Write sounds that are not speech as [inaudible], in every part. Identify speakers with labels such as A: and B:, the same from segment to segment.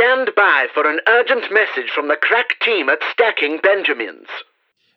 A: Stand by for an urgent message from the crack team at Stacking Benjamins.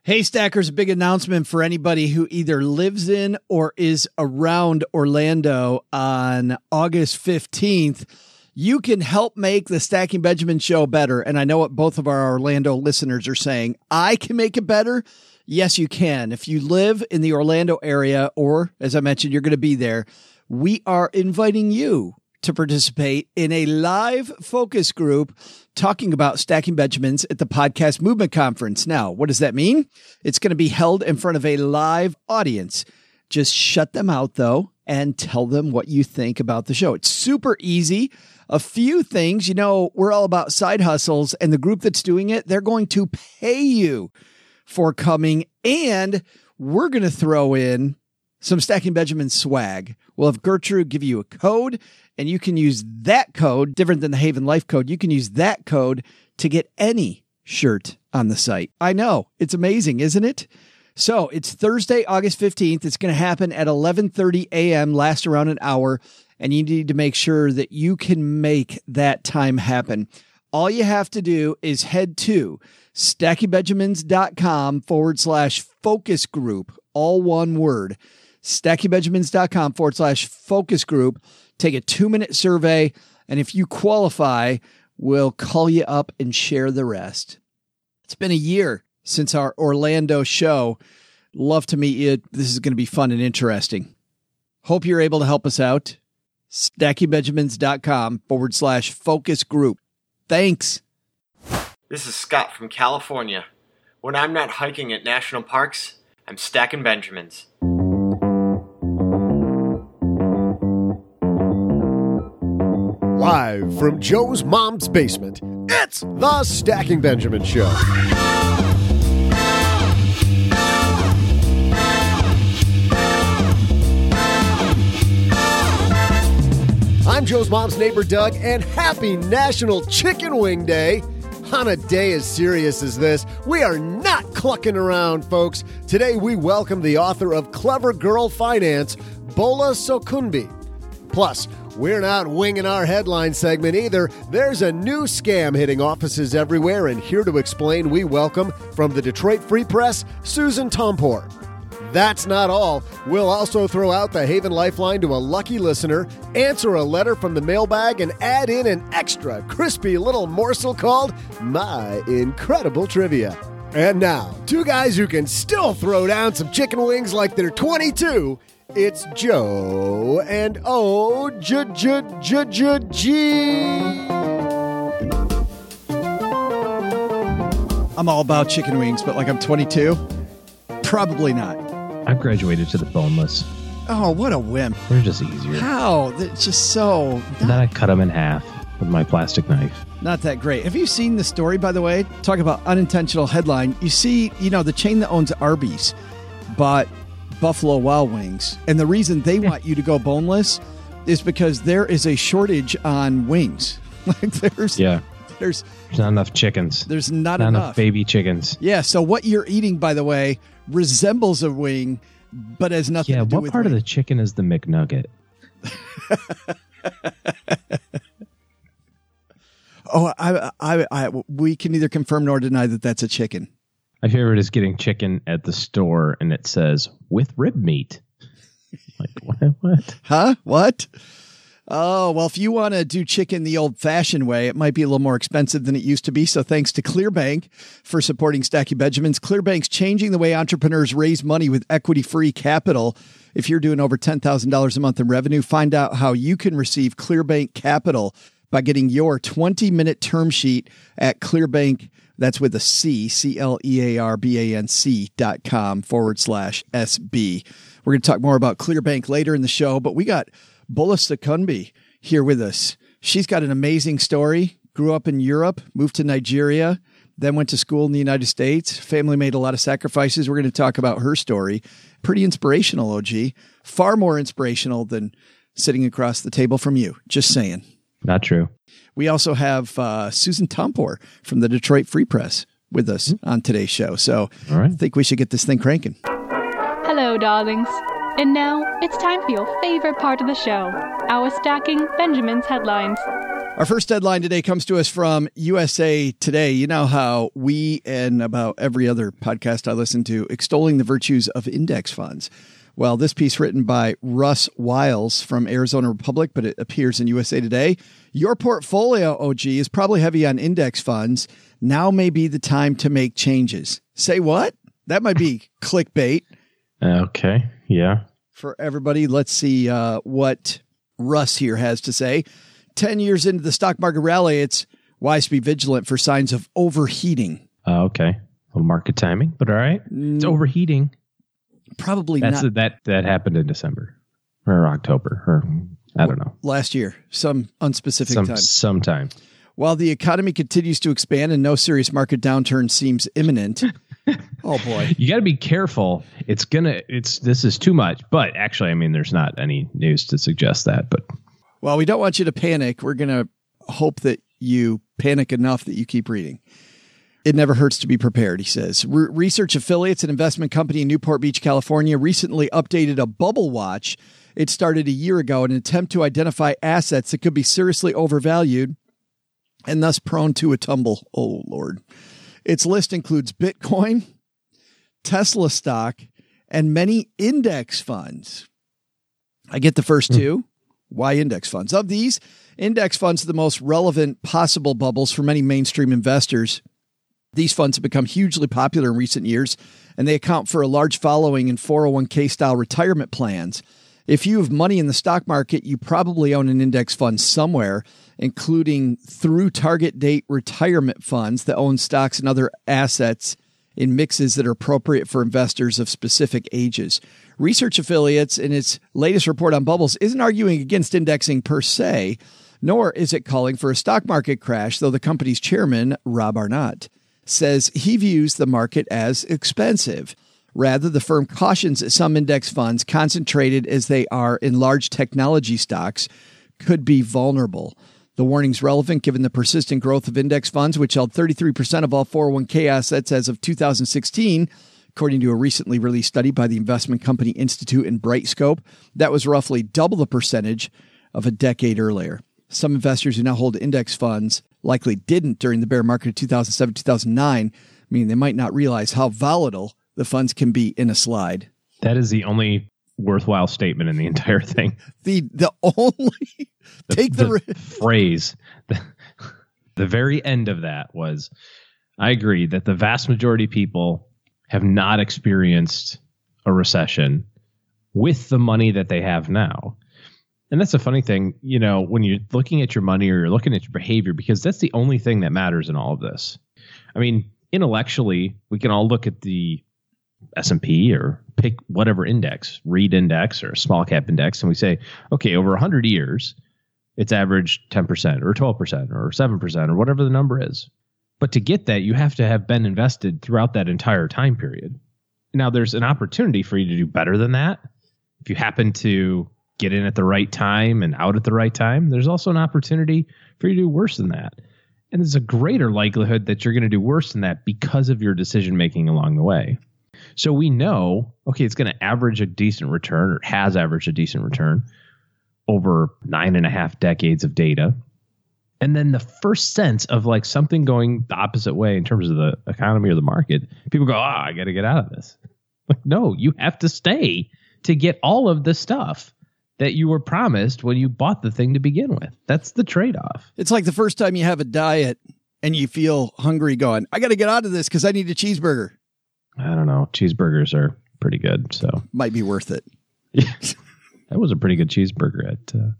B: Hey, Stackers, big announcement for anybody who either lives in or is around Orlando on August 15th. You can help make the Stacking Benjamin show better. And I know what both of our Orlando listeners are saying. I can make it better. Yes, you can. If you live in the Orlando area, or as I mentioned, you're going to be there, we are inviting you to participate in a live focus group talking about stacking Benjamins at the Podcast Movement Conference. Now, what does that mean? It's going to be held in front of a live audience. Just shut them out though and tell them what you think about the show. It's super easy. A few things, you know, we're all about side hustles and the group that's doing it, they're going to pay you for coming and we're going to throw in some Stacking Benjamin swag. We'll have Gertrude give you a code and you can use that code, different than the Haven Life code. You can use that code to get any shirt on the site. I know it's amazing, isn't it? So it's Thursday, August 15th. It's going to happen at 1130 a.m., last around an hour. And you need to make sure that you can make that time happen. All you have to do is head to stackingbenjamins.com forward slash focus group, all one word, stackingbenjamins.com forward slash focus group take a two minute survey. And if you qualify, we'll call you up and share the rest. It's been a year since our Orlando show. Love to meet you. This is going to be fun and interesting. Hope you're able to help us out. StackingBenjamins.com forward slash focus group. Thanks.
C: This is Scott from California. When I'm not hiking at national parks, I'm stacking Benjamins.
D: Live from Joe's mom's basement, it's the Stacking Benjamin Show. I'm Joe's mom's neighbor, Doug, and happy National Chicken Wing Day. On a day as serious as this, we are not clucking around, folks. Today, we welcome the author of Clever Girl Finance, Bola Sokunbi. Plus, we're not winging our headline segment either. There's a new scam hitting offices everywhere, and here to explain, we welcome from the Detroit Free Press, Susan Tompor. That's not all. We'll also throw out the Haven Lifeline to a lucky listener, answer a letter from the mailbag, and add in an extra crispy little morsel called My Incredible Trivia. And now, two guys who can still throw down some chicken wings like they're 22 it's Joe and O J J J J G.
B: I'm all about chicken wings, but like I'm 22? Probably not.
E: I've graduated to the boneless.
B: Oh, what a wimp!
E: They're just easier.
B: How? It's just so
E: And then I cut them in half with my plastic knife.
B: not that great. Have you seen the story, by the way? Talk about unintentional headline. You see, you know, the chain that owns Arby's bought Buffalo Wild Wings, and the reason they want you to go boneless is because there is a shortage on wings. [laughs] like there's,
E: Yeah.
B: there's,
E: There's not enough chickens.
B: there's not,
E: not
B: enough.
E: enough baby chickens.
B: Yeah. So what you're eating, by the way, resembles a wing, but has nothing
E: Yeah,
B: to do with it.
E: what
B: with
E: part of the chicken is the McNugget? [laughs]
B: Oh, I, I, I, we can neither confirm nor deny that that's a chicken.
E: My favorite is getting chicken at the store and it says with rib meat. like [laughs] what? What?
B: Huh? What? Oh, well, if you want to do chicken the old fashioned way, it might be a little more expensive than it used to be. So thanks to Clearbanc for supporting Stacking Benjamins. Clearbanc's changing the way entrepreneurs raise money with equity free capital. If you're doing over $10,000 a month in revenue, find out how you can receive Clearbanc capital by getting your 20 minute term sheet at Clearbanc. That's with a C, C L E A R B A N C dot com forward slash SB. We're going to talk more about Clearbanc later in the show, but we got Bola Sokunbi here with us. She's got an amazing story. Grew up in Europe, moved to Nigeria, then went to school in the United States. Family made a lot of sacrifices. We're going to talk about her story. Pretty inspirational, OG. Far more inspirational than sitting across the table from you. Just saying.
E: Not true.
B: We also have uh, Susan Tompor from the Detroit Free Press with us on today's show. So
E: All right.
B: I think we should get this thing cranking.
F: Hello, darlings. And now it's time for your favorite part of the show our stacking Benjamin's headlines.
B: Our first headline today comes to us from USA Today. You know how we and about every other podcast I listen to extolling the virtues of index funds. Well, this piece written by Russ Wiles from Arizona Republic, but it appears in USA Today. Your portfolio, OG, is probably heavy on index funds. Now may be the time to make changes. Say what? That might be [laughs] clickbait
E: Okay. Yeah.
B: for everybody. Let's see uh, what Russ here has to say. 10 years into the stock market rally, it's wise to be vigilant for signs of overheating.
E: Uh, okay. A little market timing, but all right. It's overheating.
B: Probably
E: That's
B: not
E: that that happened in December or October or I don't know.
B: last year, some unspecific
E: Some
B: time.
E: sometime.
B: While the economy continues to expand and no serious market downturn seems imminent. [laughs] oh boy.
E: You got to be careful. It's gonna. It's this is too much. But actually, I mean, there's not any news to suggest that. But
B: Well, we don't want you to panic. We're going to hope that you panic enough that you keep reading. It never hurts to be prepared, he says. Re- Research Affiliates, an investment company in Newport Beach, California, recently updated a bubble watch. It started a year ago in an attempt to identify assets that could be seriously overvalued and thus prone to a tumble. Oh, Lord. Its list includes Bitcoin, Tesla stock, and many index funds. I get the first hmm. two. Why index funds? Of these, index funds are the most relevant possible bubbles for many mainstream investors. These funds have become hugely popular in recent years, and they account for a large following in 401k style retirement plans. If you have money in the stock market, you probably own an index fund somewhere, including through target date retirement funds that own stocks and other assets in mixes that are appropriate for investors of specific ages. Research Affiliates, in its latest report on bubbles, isn't arguing against indexing per se, nor is it calling for a stock market crash, though the company's chairman, Rob Arnott, says he views the market as expensive. Rather, the firm cautions that some index funds, concentrated as they are in large technology stocks, could be vulnerable. The warning's relevant given the persistent growth of index funds, which held 33% of all 401k assets as of 2016, according to a recently released study by the investment company Institute and Brightscope. That was roughly double the percentage of a decade earlier. Some investors who now hold index funds likely didn't during the bear market of 2007 2009, meaning they might not realize how volatile the funds can be in a slide.
E: that is the only worthwhile statement in the [laughs] entire thing.
B: The the only [laughs] take the,
E: phrase. The, [laughs] the very end of that was I agree that the vast majority of people have not experienced a recession with the money that they have now. And that's a funny thing, you know, when you're looking at your money or you're looking at your behavior, because that's the only thing that matters in all of this. I mean, intellectually, we can all look at the S&P or pick whatever index, REIT index or small cap index and we say, okay, over 100 years, it's averaged 10% or 12% or 7% or whatever the number is. But to get that, you have to have been invested throughout that entire time period. Now, there's an opportunity for you to do better than that. If you happen to get in at the right time and out at the right time, there's also an opportunity for you to do worse than that. And there's a greater likelihood that you're going to do worse than that because of your decision making along the way. So we know, okay, it's going to average a decent return or has averaged a decent return over nine and a half decades of data. And then the first sense of like something going the opposite way in terms of the economy or the market, people go, ah, oh, I got to get out of this. Like, no, you have to stay to get all of the stuff that you were promised when you bought the thing to begin with. That's the trade off.
B: It's like the first time you have a diet and you feel hungry going, I got to get out of this because I need a cheeseburger.
E: I don't know. Cheeseburgers are pretty good. So
B: might be worth it. [laughs]
E: that was a pretty good cheeseburger at uh,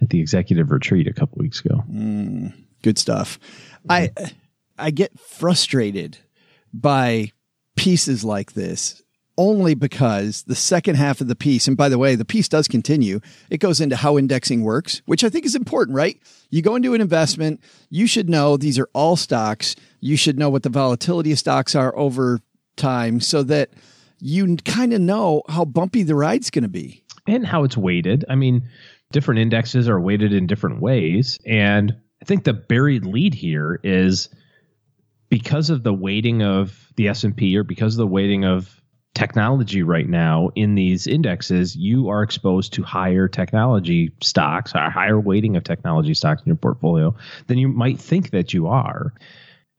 E: at the executive retreat a couple weeks ago.
B: Mm, good stuff. I I get frustrated by pieces like this only because the second half of the piece, and by the way, the piece does continue. It goes into how indexing works, which I think is important, right? You go into an investment, you should know these are all stocks. You should know what the volatility of stocks are over time so that you kind of know how bumpy the ride's going to be.
E: And how it's weighted. I mean, different indexes are weighted in different ways. And I think the buried lead here is because of the weighting of the S&P or because of the weighting of technology right now in these indexes, you are exposed to higher technology stocks, a higher weighting of technology stocks in your portfolio than you might think that you are.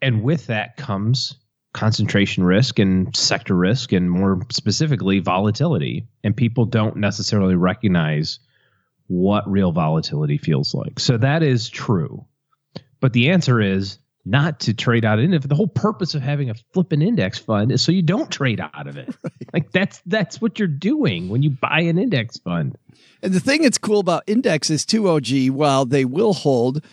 E: And with that comes concentration risk and sector risk and more specifically volatility. And people don't necessarily recognize what real volatility feels like. So that is true. But the answer is not to trade out of it. The whole purpose of having a flipping index fund is so you don't trade out of it. [laughs] Right. Like that's that's what you're doing when you buy an index fund.
B: And the thing that's cool about indexes too, OG, while they will hold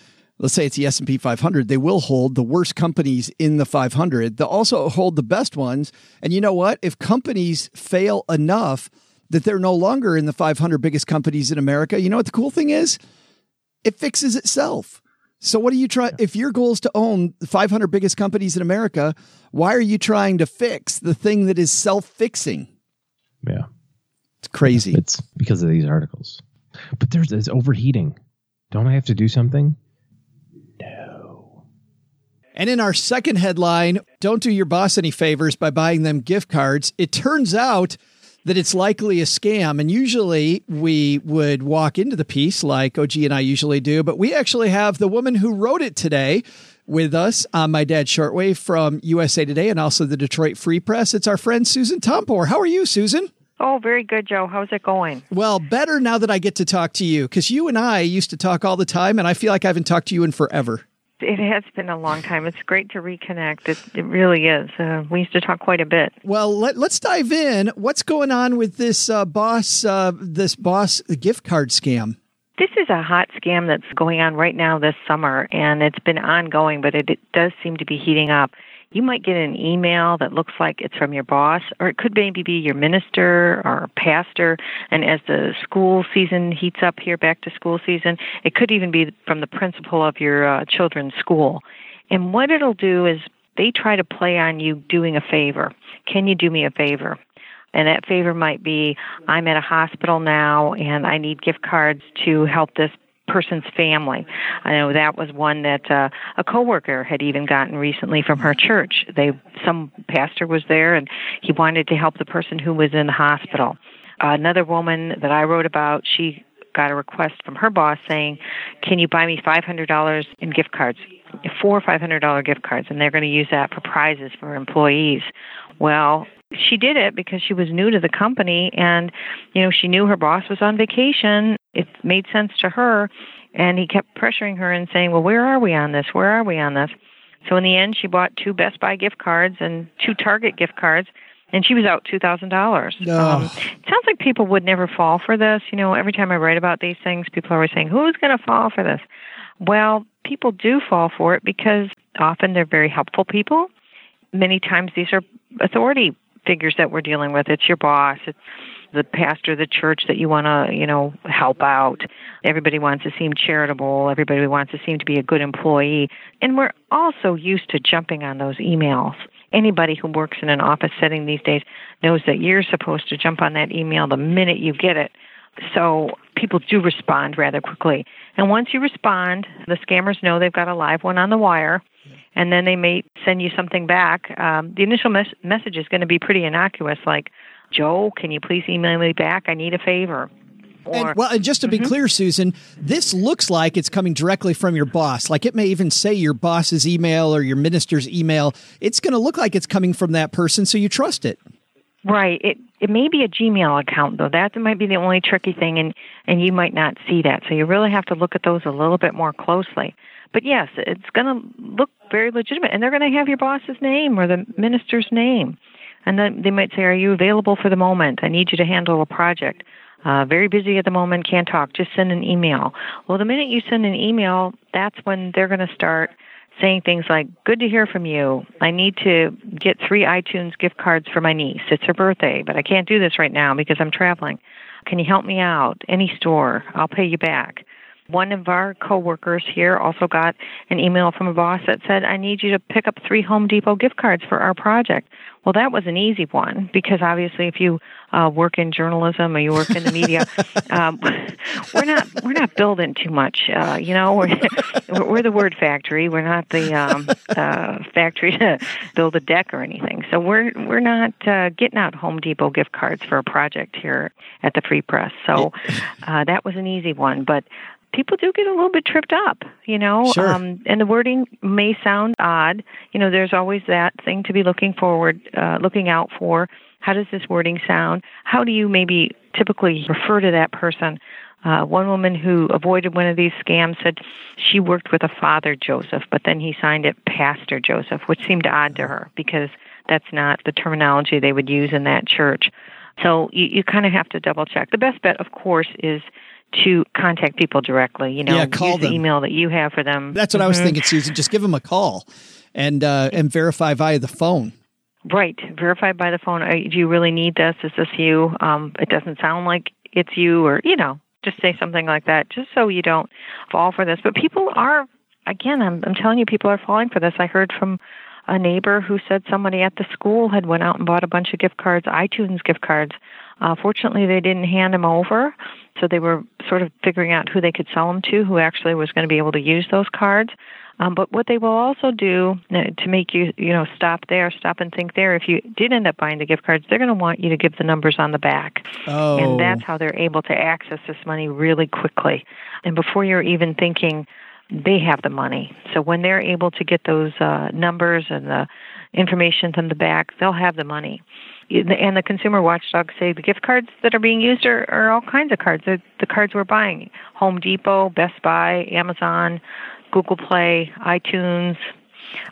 B: let's say it's the S&P 500, they will hold the worst companies in the 500. They'll also hold the best ones. And you know what? If companies fail enough that they're no longer in the 500 biggest companies in America, you know what the cool thing is? It fixes itself. So what are you trying if your goal is to own the 500 biggest companies in America, why are you trying to fix the thing that is self-fixing?
E: Yeah.
B: It's crazy.
E: It's because of these articles. But there's this overheating. Don't I have to do something? No.
B: And in our second headline, don't do your boss any favors by buying them gift cards. It turns out that it's likely a scam. And usually we would walk into the piece like OG and I usually do, but we actually have the woman who wrote it today with us on my dad's shortwave from USA Today and also the Detroit Free Press. It's our friend Susan Tompor. How are you, Susan?
G: Oh, very good, Joe. How's it going?
B: Well, better now that I get to talk to you because you and I used to talk all the time, and I feel like I haven't talked to you in forever.
G: It has been a long time. It's great to reconnect. It, it really is. Uh, we used to talk quite a bit.
B: Well, let, us dive in. What's going on with this uh, boss? Uh, this boss gift card scam?
G: This is a hot scam that's going on right now this summer, and it's been ongoing, but it, it does seem to be heating up you might get an email that looks like it's from your boss, or it could maybe be your minister or pastor. And as the school season heats up here, back to school season, it could even be from the principal of your uh, children's school. And what it'll do is they try to play on you doing a favor. Can you do me a favor? And that favor might be I'm at a hospital now and I need gift cards to help this person's family. I know that was one that uh, a coworker had even gotten recently from her church. They some pastor was there and he wanted to help the person who was in the hospital. Another woman that I wrote about, she got a request from her boss saying, "Can you buy me $500 in gift cards?" Four $500 gift cards, and they're going to use that for prizes for employees. Well, she did it because she was new to the company and you know she knew her boss was on vacation it made sense to her and he kept pressuring her and saying well where are we on this? Where are we on this? So in the end she bought two best buy gift cards and two target gift cards and she was out two thousand dollars. Um it sounds like people would never fall for this. You know every time i write about these things people are always saying who's going to fall for this? Well people do fall for it because often they're very helpful people. Many times these are authority figures that we're dealing with. It's your boss. It's the pastor of the church that you want to, you know, help out. Everybody wants to seem charitable. Everybody wants to seem to be a good employee. And we're also used to jumping on those emails. Anybody who works in an office setting these days knows that you're supposed to jump on that email the minute you get it. So people do respond rather quickly. And once you respond, the scammers know they've got a live one on the wire and then they may send you something back. Um, the initial mes- message is going to be pretty innocuous, like, Joe, can you please email me back? I need a favor.
B: Or, and, well, and just to be mm-hmm. clear, Susan, this looks like it's coming directly from your boss. Like it may even say your boss's email or your minister's email. It's going to look like it's coming from that person, so you trust it.
G: Right. It it may be a Gmail account though. That might be the only tricky thing, and and you might not see that. So you really have to look at those a little bit more closely. But yes, it's going to look very legitimate, and they're going to have your boss's name or the minister's name, and then they might say, "Are you available for the moment? I need you to handle a project." Uh, very busy at the moment, can't talk. Just send an email. Well, the minute you send an email, that's when they're going to start saying things like, Good to hear from you. I need to get three iTunes gift cards for my niece. It's her birthday, but I can't do this right now because I'm traveling. Can you help me out? Any store, I'll pay you back. One of our coworkers here also got an email from a boss that said, I need you to pick up three Home Depot gift cards for our project. Well, that was an easy one because obviously, if you uh, work in journalism or you work in the media, [laughs] um, [laughs] we're not we're not building too much. Uh, you know, we're [laughs] we're the word factory. We're not the um, uh, factory to build a deck or anything. So we're we're not uh, getting out Home Depot gift cards for a project here at the Free Press. So uh, that was an easy one, but people do get a little bit tripped up, you know.
B: Sure.
G: Um, and the wording may sound odd. You know, there's always that thing to be looking forward, uh, looking out for. How does this wording sound? How do you maybe typically refer to that person? Uh, one woman who avoided one of these scams said she worked with a father Joseph, but then he signed it Pastor Joseph, which seemed odd to her because that's not the terminology they would use in that church. So you, you kind of have to double check. The best bet, of course, is to contact people directly. You know,
B: yeah, call
G: the email that you have for them.
B: That's what mm-hmm. I was mm-hmm. thinking, Susan. Just give them a call and uh, and verify via the phone.
G: Right, verify by the phone. Do you really need this? Is this you? Um, it doesn't sound like it's you, or you know, just say something like that, just so you don't fall for this. But people are, again, I'm, I'm telling you, people are falling for this. I heard from a neighbor who said somebody at the school had went out and bought a bunch of gift cards, iTunes gift cards. Uh, fortunately, they didn't hand them over, so they were sort of figuring out who they could sell them to, who actually was going to be able to use those cards. Um, but what they will also do uh, to make you, you know, stop there, stop and think there. If you did end up buying the gift cards, they're going to want you to give the numbers on the back,
B: oh.
G: and that's how they're able to access this money really quickly. And before you're even thinking, they have the money. So when they're able to get those uh, numbers and the information from the back, they'll have the money and the consumer watchdogs say the gift cards that are being used are, are all kinds of cards. They're the cards we're buying: Home Depot, Best Buy, Amazon, Google Play, iTunes.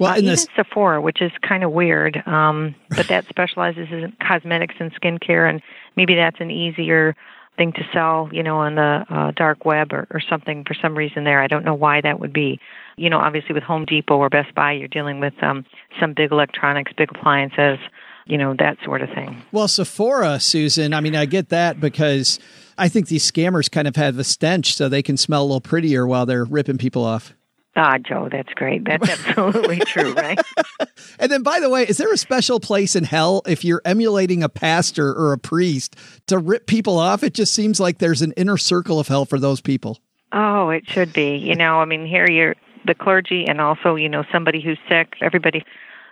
G: Well, uh, even this... Sephora, which is kind of weird, um, but that specializes in cosmetics and skincare, and maybe that's an easier thing to sell, you know, on the uh, dark web or, or something for some reason there. I don't know why that would be. You know, obviously with Home Depot or Best Buy, you're dealing with um, some big electronics, big appliances you know, that sort of thing.
B: Well, Sephora, Susan, I mean, I get that because I think these scammers kind of have a stench so they can smell a little prettier while they're ripping people off.
G: Ah, Joe, that's great. That's [laughs] absolutely true, right? [laughs]
B: and then, by the way, is there a special place in hell if you're emulating a pastor or a priest to rip people off? It just seems like there's an inner circle of hell for those people.
G: Oh, it should be. You know, I mean, here you're the clergy and also, you know, somebody who's sick. Everybody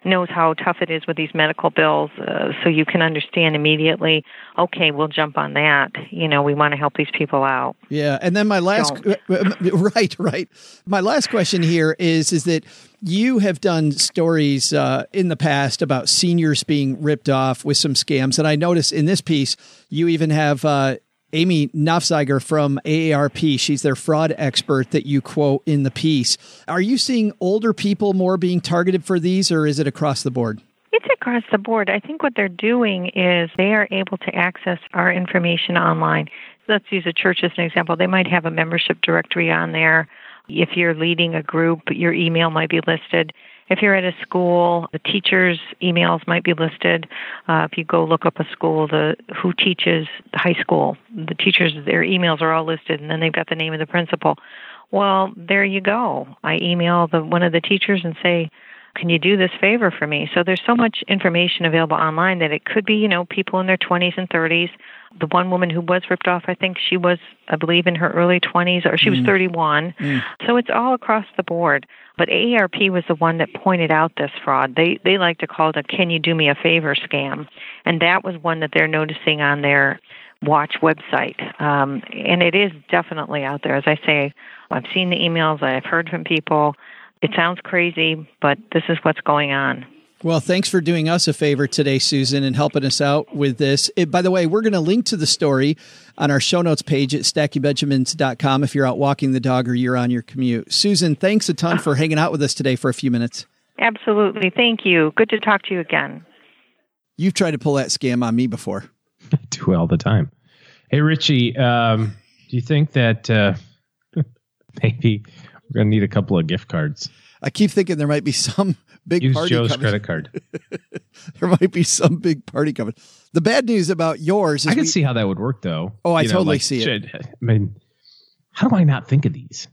G: knows how tough it is with these medical bills, uh, so you can understand immediately. Okay, we'll jump on that. You know, we want to help these people out.
B: Yeah, and then my last, [laughs] right, right. My last question here is: is that you have done stories uh, in the past about seniors being ripped off with some scams, and I notice in this piece you even have uh, Amy Nofziger from AARP. She's their fraud expert that you quote in the piece. Are you seeing older people more being targeted for these, or is it across the board?
G: It's across the board. I think what they're doing is they are able to access our information online. Let's use a church as an example. They might have a membership directory on there. If you're leading a group, your email might be listed if you're at a school, the teachers' emails might be listed. Uh, if you go look up a school, the who teaches the high school, the teachers, their emails are all listed, and then they've got the name of the principal. Well, there you go. I email the one of the teachers and say, can you do this favor for me? So there's so much information available online that it could be, you know, people in their 20s and 30s. The one woman who was ripped off, I think she was, I believe, in her early 20s or she was mm. 31. Mm. So it's all across the board. But AARP was the one that pointed out this fraud. They they like to call it a "Can you do me a favor" scam, and that was one that they're noticing on their watch website. Um, and it is definitely out there. As I say, I've seen the emails. I've heard from people. It sounds crazy, but this is what's going on.
B: Well, thanks for doing us a favor today, Susan, and helping us out with this. It, by the way, we're going to link to the story on our show notes page at stackingbenjamins.com if you're out walking the dog or you're on your commute. Susan, thanks a ton for hanging out with us today for a few minutes.
G: Absolutely. Thank you. Good to talk to you again.
B: You've tried to pull that scam on me before. [laughs]
E: I do all the time. Hey, Richie, um, do you think that uh, [laughs] maybe we're gonna need a couple of gift cards.
B: I keep thinking there might be some big
E: Use
B: party
E: Joe's
B: coming.
E: credit card. [laughs]
B: there might be some big party coming. The bad news about yours is
E: I can
B: we,
E: see how that would work though.
B: Oh, I you totally know, like, see it.
E: I mean, how do I not think of these?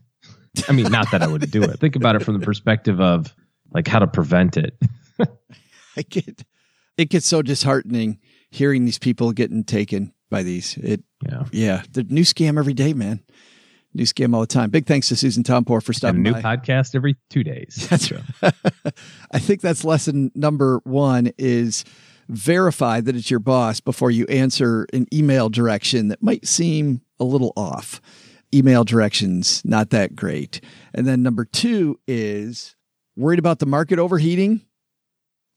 E: I mean, not that I would do it. Think about it from the perspective of like how to prevent it. [laughs]
B: I get it gets so disheartening hearing these people getting taken by these. It yeah, yeah the new scam every day, man. New scam all the time. Big thanks to Susan Tompor for stopping
E: and a
B: new
E: by. podcast every two days. [laughs]
B: That's right. [laughs] I think that's lesson number one is verify that it's your boss before you answer an email direction that might seem a little off. Email directions, not that great. And then number two is worried about the market overheating?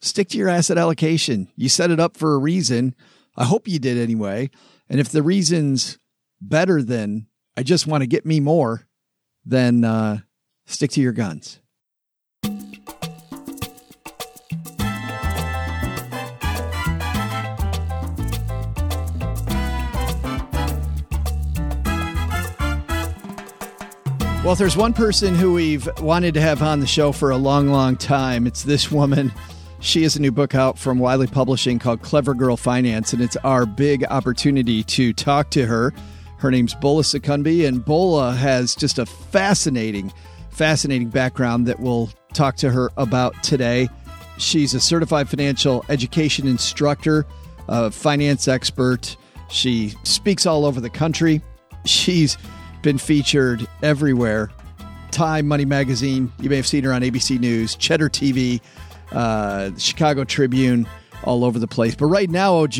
B: Stick to your asset allocation. You set it up for a reason. I hope you did anyway. And if the reason's better than I just want to get me more, than uh, stick to your guns. Well, there's one person who we've wanted to have on the show for a long, long time, it's this woman. She has a new book out from Wiley Publishing called Clever Girl Finance, and it's our big opportunity to talk to her her name's Bola Sokunbi, and Bola has just a fascinating, fascinating background that we'll talk to her about today. She's a certified financial education instructor, a finance expert. She speaks all over the country. She's been featured everywhere. Time, Money Magazine, you may have seen her on ABC News, Cheddar TV, uh, Chicago Tribune, all over the place. But right now, OG,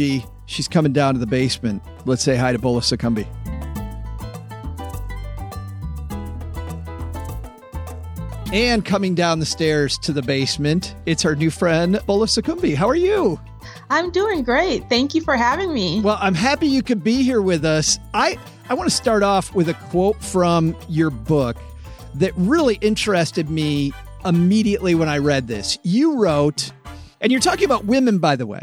B: she's coming down to the basement. Let's say hi to Bola Sokunbi. And coming down the stairs to the basement, it's our new friend, Bola Sokunbi. How are you?
H: I'm doing great. Thank you for having me.
B: Well, I'm happy you could be here with us. I, I want to start off with a quote from your book that really interested me immediately when I read this. You wrote, and you're talking about women, by the way.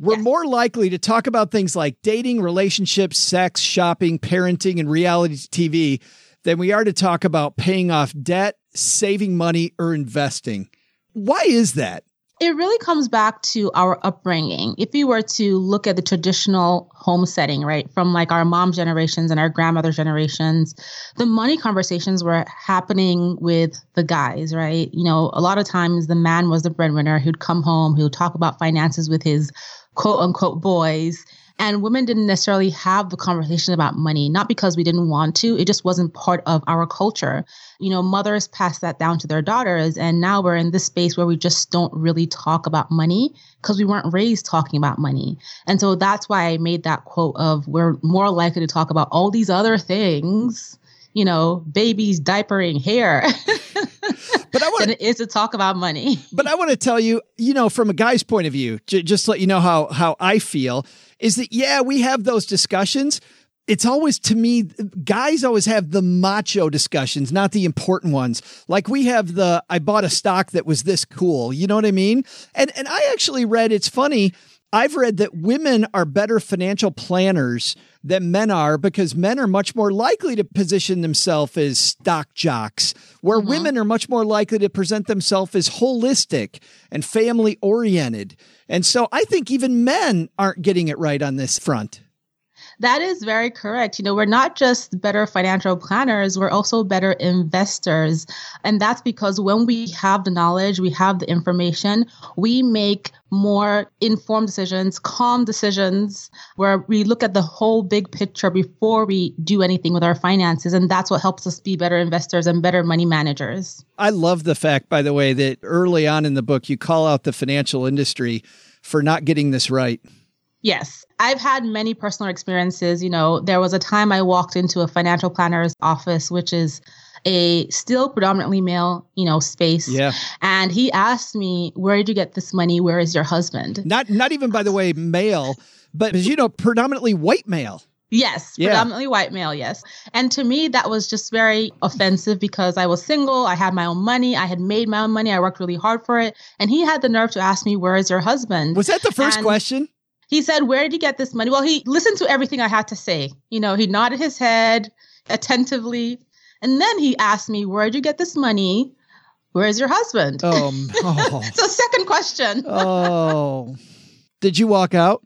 B: We're yes. more likely to talk about things like dating, relationships, sex, shopping, parenting, and reality TV than we are to talk about paying off debt, saving money, or investing. Why is that?
H: It really comes back to our upbringing. If you were to look at the traditional home setting, right, from like our mom generations and our grandmother generations, the money conversations were happening with the guys, right? You know, a lot of times the man was the breadwinner who'd come home, who would talk about finances with his quote unquote boys and women didn't necessarily have the conversation about money, not because we didn't want to, it just wasn't part of our culture. You know, mothers passed that down to their daughters. And now we're in this space where we just don't really talk about money because we weren't raised talking about money. And so that's why I made that quote of we're more likely to talk about all these other things you know, babies diapering hair. [laughs] but I want than it is to talk about money. [laughs]
B: but I want to tell you, you know, from a guy's point of view, j- just let you know how how I feel is that yeah, we have those discussions. It's always to me, guys always have the macho discussions, not the important ones. Like we have the I bought a stock that was this cool. You know what I mean? And and I actually read it's funny. I've read that women are better financial planners than men are because men are much more likely to position themselves as stock jocks where mm-hmm. women are much more likely to present themselves as holistic and family oriented. And so I think even men aren't getting it right on this front.
H: That is very correct. You know, we're not just better financial planners, we're also better investors. And that's because when we have the knowledge, we have the information, we make more informed decisions, calm decisions, where we look at the whole big picture before we do anything with our finances. And that's what helps us be better investors and better money managers.
B: I love the fact, by the way, that early on in the book, you call out the financial industry for not getting this right.
H: Yes. I've had many personal experiences. You know, there was a time I walked into a financial planner's office, which is a still predominantly male, you know, space.
B: Yeah.
H: And he asked me, "Where did you get this money? Where is your husband?"
B: Not not even by the way male, but as you know, predominantly white male.
H: Yes,
B: Yeah.
H: predominantly white male, yes. And to me, that was just very offensive because I was single, I had my own money, I had made my own money, I worked really hard for it. And he had the nerve to ask me, Where is your husband?
B: Was that the first
H: And
B: question?
H: He said, Where did you get this money? Well, he listened to everything I had to say. You know, he nodded his head attentively. And then he asked me, Where did you get this money? Where's your husband?
B: Um, [laughs] oh,
H: So, second question.
B: oh. Did you walk out?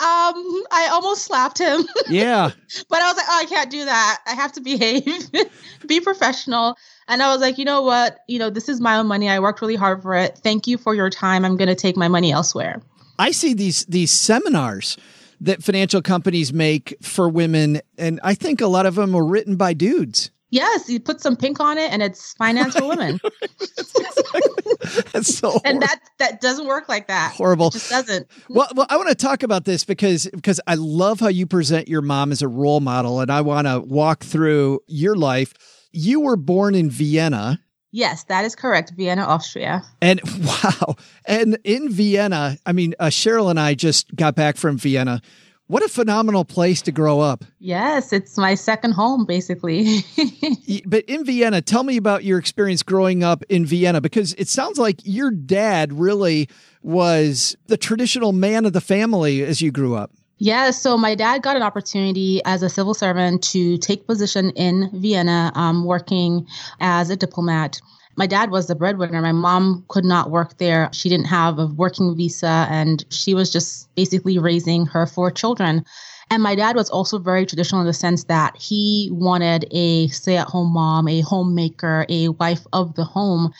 H: Um, I almost slapped him. [laughs]
B: Yeah.
H: But I was like, oh, I can't do that. I have to behave, [laughs] be professional. And I was like, you know what? You know, this is my own money. I worked really hard for it. Thank you for your time. I'm going to take my money elsewhere.
B: I see these these seminars that financial companies make for women, and I think a lot of them are written by dudes.
H: Yes, you put some pink on it and it's finance for women. [laughs]
B: That's so [laughs]
H: and that that doesn't work like that.
B: Horrible.
H: It just doesn't.
B: Well, well, I want to talk about this because because I love how you present your mom as a role model, and I want to walk through your life. You were born in Vienna,
H: Yes, that is correct. Vienna, Austria.
B: and [laughs] wow, and in Vienna, I mean, uh, Cheryl and I just got back from Vienna. What a phenomenal place to grow up!
H: Yes, it's my second home, basically. [laughs]
B: But in Vienna, tell me about your experience growing up in Vienna because it sounds like your dad really was the traditional man of the family as you grew up.
H: Yeah, so my dad got an opportunity as a civil servant to take position in Vienna, um, working as a diplomat. My dad was the breadwinner. My mom could not work there. She didn't have a working visa, and she was just basically raising her four children. And my dad was also very traditional in the sense that he wanted a stay at home mom, a homemaker, a wife of the home.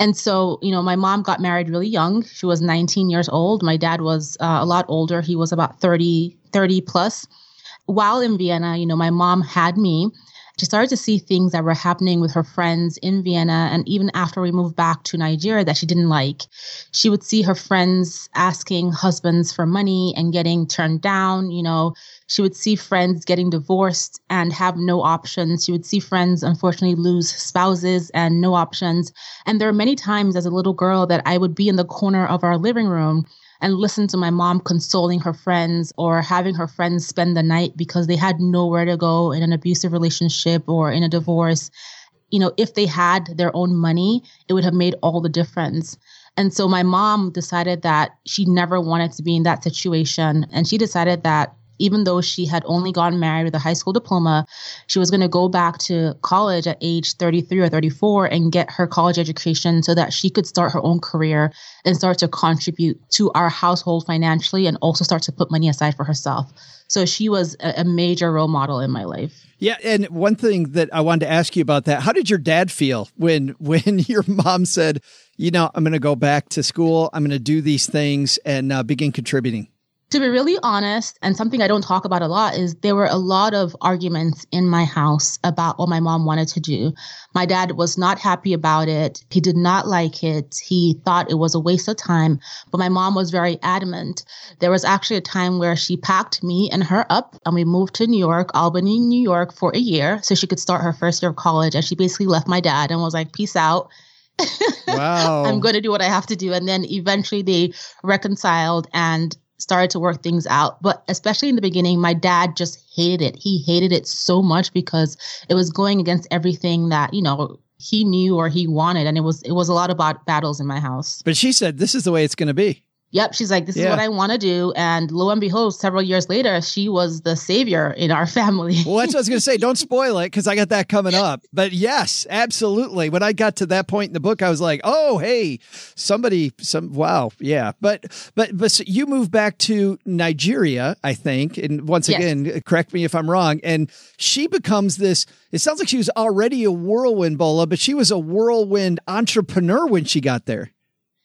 H: And so, you know, my mom got married really young. She was 19 years old. My dad was uh, a lot older. He was about 30, 30 plus. While in Vienna, you know, my mom had me. She started to see things that were happening with her friends in Vienna. And even after we moved back to Nigeria that she didn't like, she would see her friends asking husbands for money and getting turned down. You know, she would see friends getting divorced and have no options. She would see friends, unfortunately, lose spouses and no options. And there are many times as a little girl that I would be in the corner of our living room and listen to my mom consoling her friends or having her friends spend the night because they had nowhere to go in an abusive relationship or in a divorce. You know, if they had their own money, it would have made all the difference. And so my mom decided that she never wanted to be in that situation. And she decided that even though she had only gotten married with a high school diploma, she was going to go back to college at age 33 or 34 and get her college education so that she could start her own career and start to contribute to our household financially and also start to put money aside for herself. So she was a, a major role model in my life.
B: Yeah, and one thing that I wanted to ask you about that, how did your dad feel when when [laughs] your mom said, "You know, I'm going to go back to school, I'm going to do these things and uh, begin contributing?"
H: To be really honest, and something I don't talk about a lot is there were a lot of arguments in my house about what my mom wanted to do. My dad was not happy about it. He did not like it. He thought it was a waste of time, but my mom was very adamant. There was actually a time where she packed me and her up and we moved to New York, Albany, New York for a year so she could start her first year of college. And she basically left my dad and was like, peace out. [laughs]
B: Wow.
H: I'm going to do what I have to do. And then eventually they reconciled and started to work things out. But especially in the beginning, my dad just hated it. He hated it so much because it was going against everything that, you know, he knew or he wanted. And it was it was a lot about battles in my house.
B: But she said, "This is the way it's going to be."
H: Yep. She's like, this is what I want to do. And lo and behold, several years later, she was the savior in our [laughs] family.
B: Well, that's what I was going to say. Don't [laughs] spoil it because I got that coming up. But yes, absolutely. When I got to that point in the book, I was like, "Oh, hey, somebody, some wow, yeah." But but but so you moved back to Nigeria, I think, and once
H: Yes.
B: again, correct me if I'm wrong. And she becomes this. It sounds like she was already a whirlwind bola, but she was a whirlwind entrepreneur when she got there.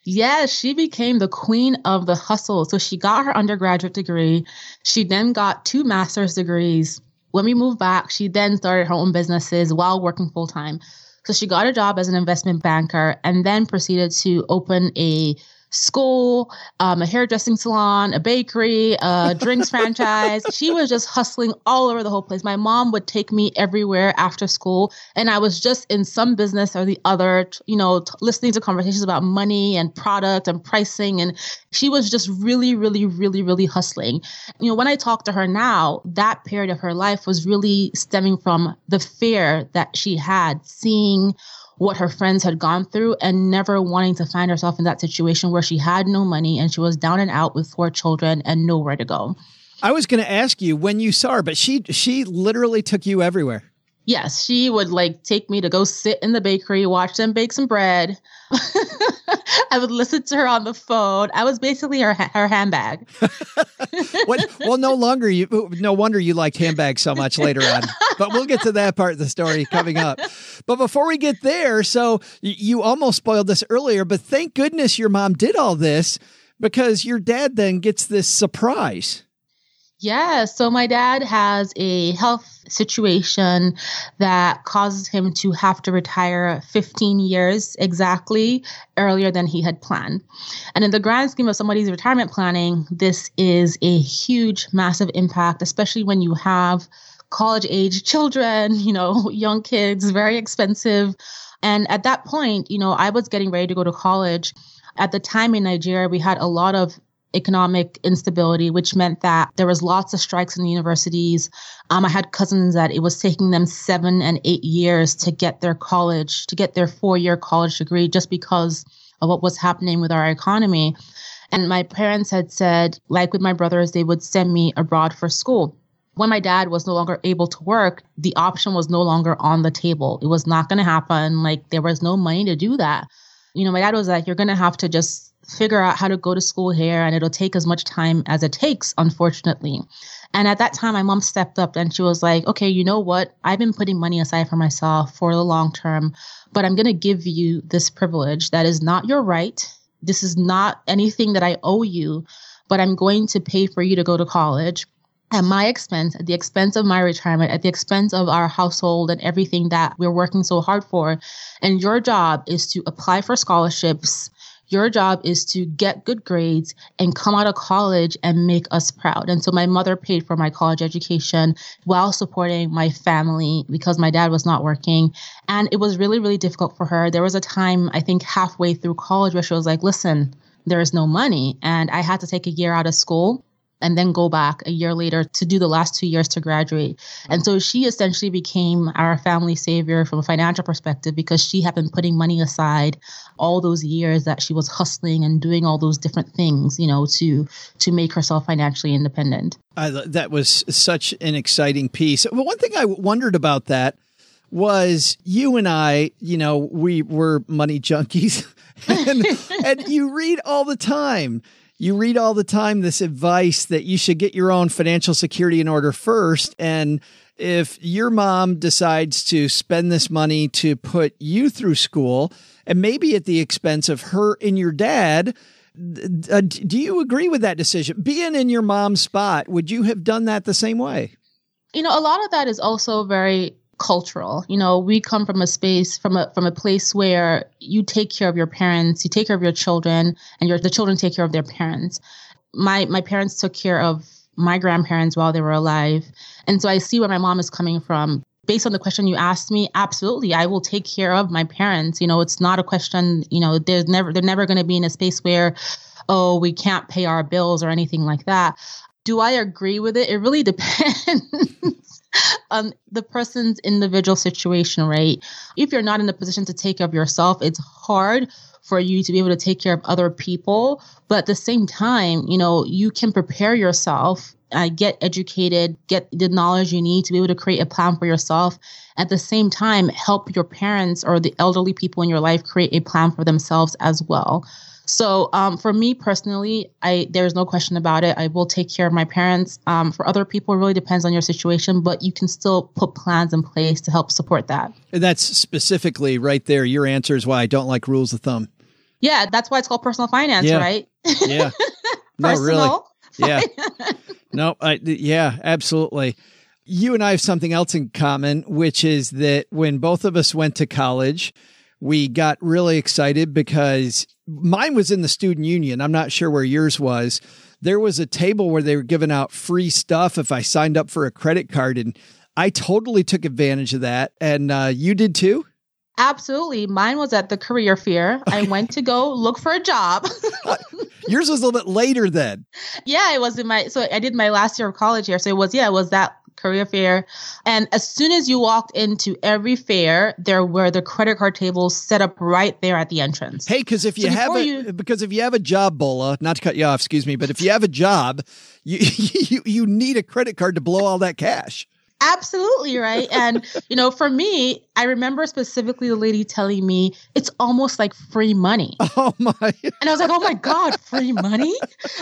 H: Yes, she became the queen of the hustle. So she got her undergraduate degree. She then got two master's degrees. When we moved back, she then started her own businesses while working full time. So she got a job as an investment banker and then proceeded to open a school, um, a hairdressing salon, a bakery, a drinks [laughs] franchise. She was just hustling all over the whole place. My mom would take me everywhere after school, and I was just in some business or the other, you know, t- listening to conversations about money and product and pricing. And she was just really, really, really, really hustling. You know, when I talk to her now, that period of her life was really stemming from the fear that she had seeing what her friends had gone through and never wanting to find herself in that situation where she had no money and she was down and out with four children and nowhere to go.
B: I was going to ask you when you saw her, but she she literally took you everywhere.
H: Yes, she would like take me to go sit in the bakery, watch them bake some bread. [laughs] I would listen to her on the phone. I was basically her her handbag. [laughs]
B: What, well, no longer you. No wonder you liked handbags so much later on. But we'll get to that part of the story coming up. But before we get there, so you almost spoiled this earlier. But thank goodness your mom did all this because your dad then gets this surprise.
H: Yeah, so my dad has a health situation that causes him to have to retire 15 years exactly earlier than he had planned. And in the grand scheme of somebody's retirement planning, this is a huge, massive impact, especially when you have college age children, [laughs] you know, young kids, very expensive. And at that point, you know, I was getting ready to go to college. At the time in Nigeria, we had a lot of economic instability, which meant that there was lots of strikes in the universities. Um, I had cousins that it was taking them seven and eight years to get their college, to get their four-year college degree, just because of what was happening with our economy. And my parents had said, like with my brothers, they would send me abroad for school. When my dad was no longer able to work, the option was no longer on the table. It was not going to happen. Like there was no money to do that. You know, my dad was like, you're going to have to just figure out how to go to school here and it'll take as much time as it takes, unfortunately. And at that time, my mom stepped up and she was like, okay, you know what? I've been putting money aside for myself for the long term, but I'm going to give you this privilege that is not your right. This is not anything that I owe you, but I'm going to pay for you to go to college at my expense, at the expense of my retirement, at the expense of our household and everything that we're working so hard for. And your job is to apply for scholarships. Your job is to get good grades and come out of college and make us proud. And so my mother paid for my college education while supporting my family because my dad was not working. And it was really, really difficult for her. There was a time, I think halfway through college, where she was like, listen, there is no money. And I had to take a year out of school and then go back a year later to do the last two years to graduate. Mm-hmm. And so she essentially became our family savior from a financial perspective because she had been putting money aside all those years that she was hustling and doing all those different things, you know, to to make herself financially independent.
B: I, that was such an exciting piece. But one thing I wondered about that was you and I, you know, we were money junkies [laughs] and, and you read all the time. You read all the time this advice that you should get your own financial security in order first. And if your mom decides to spend this money to put you through school and maybe at the expense of her and your dad, uh, do you agree with that decision? Being in your mom's spot, would you have done that the same way?
H: You know, a lot of that is also very cultural. You know, we come from a space from a from a place where you take care of your parents, you take care of your children, and your the children take care of their parents. My my parents took care of my grandparents while they were alive. And so I see where my mom is coming from. Based on the question you asked me, absolutely, I will take care of my parents. You know, it's not a question, you know, there's never they're never going to be in a space where oh, we can't pay our bills or anything like that. Do I agree with it? It really [laughs] depends. On [laughs] the person's individual situation, right? If you're not in a position to take care of yourself, it's hard for you to be able to take care of other people. But at the same time, you know, you can prepare yourself, uh, get educated, get the knowledge you need to be able to create a plan for yourself. At the same time, help your parents or the elderly people in your life create a plan for themselves as well. So um, for me personally, I there's no question about it. I will take care of my parents. Um, for other people, it really depends on your situation, but you can still put plans in place to help support that.
B: And that's specifically right there. Your answer is why I don't like rules of thumb.
H: Yeah, that's why it's called personal finance,
B: Yeah.
H: right?
B: Yeah. [laughs] no, really. Yeah. No, I, yeah, absolutely. You and I have something else in common, which is that when both of us went to college, we got really excited because mine was in the student union. I'm not sure where yours was. There was a table where they were giving out free stuff if I signed up for a credit card, and I totally took advantage of that. And uh, you did too?
H: Absolutely. Mine was at the career fair. I went to go look for a job. [laughs]
B: Yours was a little bit later then.
H: yeah, it was in my so I did my last year of college here. So it was yeah, it was that career fair. And as soon as you walked into every fair, there were the credit card tables set up right there at the entrance.
B: Hey, because if you
H: So
B: have a
H: you-
B: because if you have a job, Bola, not to cut you off, excuse me, but if you have a job, you [laughs] you, you need a credit card to blow all that cash.
H: Absolutely right. And [laughs] you know, for me, I remember specifically the lady telling me it's almost like free money. [laughs]
B: Oh my!
H: And I was like, oh my God, free money?